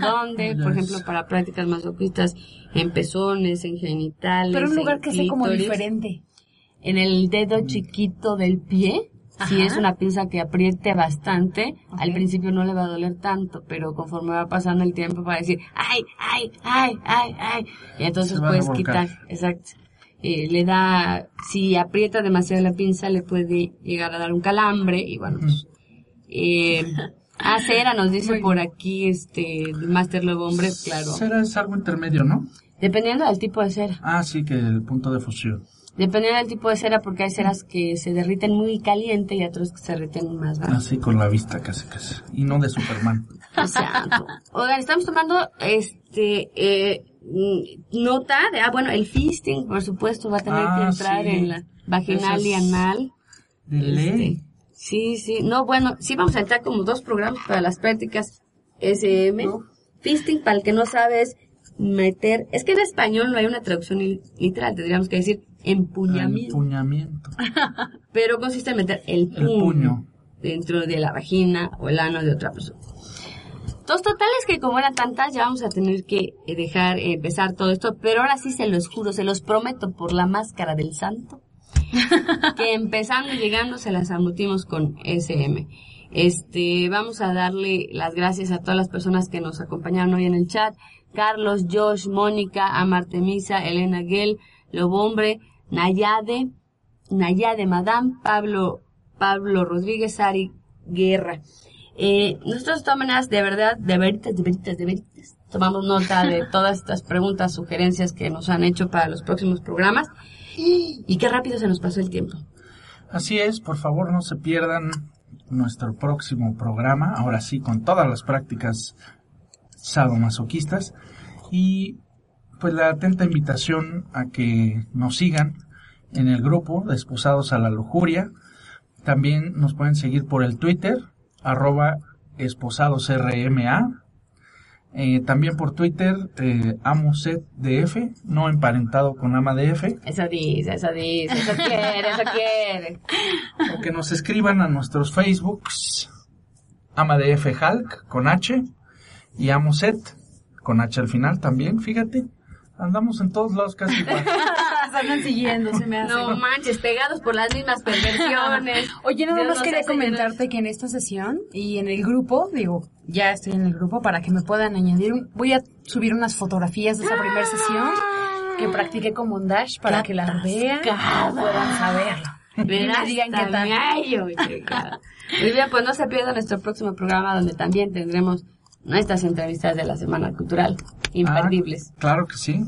¿Dónde? (laughs) Por ejemplo, para prácticas masoquistas, en pezones, en genitales. Pero un en lugar que sea como diferente. En el dedo chiquito del pie. Si es una pinza que apriete bastante, al principio no le va a doler tanto, pero conforme va pasando el tiempo va a decir, ay, ay, ay, ay, ay. Y entonces puedes quitar, exacto. Eh, le da, si aprieta demasiado la pinza, le puede llegar a dar un calambre y bueno, pues, eh, (laughs) ah, cera nos dice por aquí, este, Master Lobo Hombre, claro. Cera es algo intermedio, ¿no? Dependiendo del tipo de cera. Ah, sí, que el punto de fusión. Dependiendo del tipo de cera, porque hay ceras que se derriten muy caliente y otros que se derriten más bajo. Así con la vista casi casi. Y no de Superman. (laughs) Exacto. Oigan, estamos tomando, este, eh, mm, nota de, ah, bueno, el fisting, por supuesto, va a tener Ah, que entrar sí. en la vaginal y anal. De Este, ley. sí, sí. No, bueno, sí vamos a entrar como dos programas para las prácticas SM. Fisting, para el que no sabe, es meter, es que en español no hay una traducción li- literal, tendríamos que decir empuñamiento. Empuñamiento. (laughs) pero consiste en meter el El puño, dentro de la vagina o el ano de otra persona. Dos totales que como eran tantas ya vamos a tener que eh, dejar eh, empezar todo esto, pero ahora sí se los juro, se los prometo por la máscara del santo, (laughs) que empezando y llegando se las amutimos con SM. Este, vamos a darle las gracias a todas las personas que nos acompañaron hoy en el chat. Carlos, Josh, Mónica, Amartemisa, Elena Gell, Lobombre, Nayade, Nayade Madame, Pablo, Pablo Rodríguez, Ari Guerra. Eh, nosotros de todas maneras, de verdad, de veritas, de veritas, de veritas, tomamos nota de (laughs) todas estas preguntas, sugerencias que nos han hecho para los próximos programas. (gasps) Y qué rápido se nos pasó el tiempo. Así es, por favor no se pierdan nuestro próximo programa, ahora sí con todas las prácticas sadomasoquistas y pues la atenta invitación a que nos sigan en el grupo de Esposados a la Lujuria. También nos pueden seguir por el Twitter, arroba esposadosrma. Eh, también por Twitter, eh, AmoSetDF, no emparentado con AmaDF. Eso dice, eso dice, eso quiere, eso quiere. O que nos escriban a nuestros Facebooks, AmaDF Hulk con H y Amoset con H al final también, fíjate. Andamos en todos lados casi igual. (laughs) Andan siguiendo, se me hace. No manches, pegados por las mismas perversiones. (laughs) Oye, nada Dios más quería comentarte que en esta sesión y en el grupo, digo, ya estoy en el grupo para que me puedan añadir, un- voy a subir unas fotografías de esa primera sesión que practiqué con Bondage para que las vean y puedan saberlo. (laughs) Verás, digan qué tal. gallo, mi chingada. Muy bien, pues no se pierda nuestro próximo programa donde también tendremos nuestras entrevistas de la Semana Cultural. Imperdibles. Ah, claro que sí.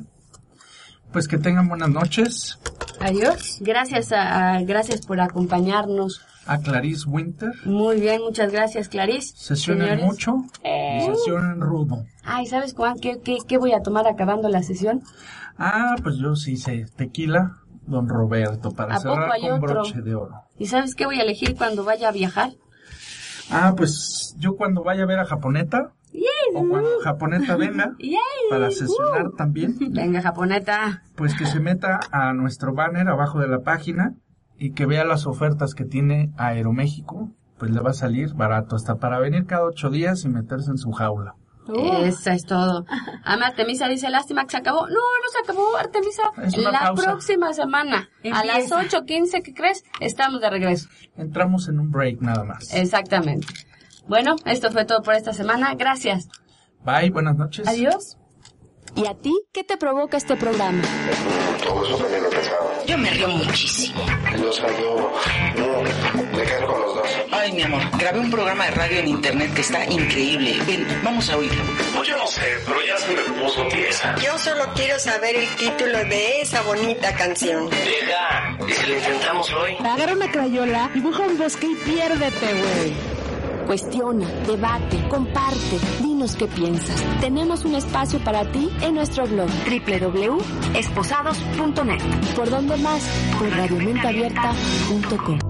Pues que tengan buenas noches. Adiós. Gracias a, a- gracias por acompañarnos. A Clarice Winter. Muy bien, muchas gracias, Clarice. Sesionen Señores. mucho Eh. y sesionen rudo. Ay, ¿sabes Juan qué, qué, qué voy a tomar acabando la sesión? Ah, pues yo sí sé tequila, don Roberto, para ¿A poco cerrar con otro? broche de oro. ¿Y sabes qué voy a elegir cuando vaya a viajar? Ah, pues yo cuando vaya a ver a Japoneta, o cuando Japoneta venga, Yay. para sesionar también, (laughs) Venga, japoneta. pues que se meta a nuestro banner abajo de la página y que vea las ofertas que tiene Aeroméxico, pues le va a salir barato, hasta para venir cada ocho días y meterse en su jaula. Eso es todo. (laughs) Ama Artemisa dice, lástima que se acabó. No, no se acabó, Artemisa. La pausa. próxima semana, a las Empieza. 8.15, ¿qué crees? Estamos de regreso. Entramos en un break nada más. Exactamente. Bueno, esto fue todo por esta semana. Gracias. Bye, buenas noches. Adiós. ¿Y a ti qué te provoca este programa? Todo eso también lo pensaba. Yo me río muchísimo. O sea, yo no me quedo con los dos. Ay, mi amor, grabé un programa de radio en internet que está increíble. Ven, vamos a oírlo. Pues yo no sé, pero ya se me puso tiesa. Yo solo quiero saber el título de esa bonita canción. Deja, ¿y si lo intentamos hoy? Agarra una crayola, dibuja un bosque y piérdete, güey. Cuestiona, debate, comparte, dinos qué piensas. Tenemos un espacio para ti en nuestro blog www.esposados.net. ¿Por dónde más? Por radiomenteabierta.com.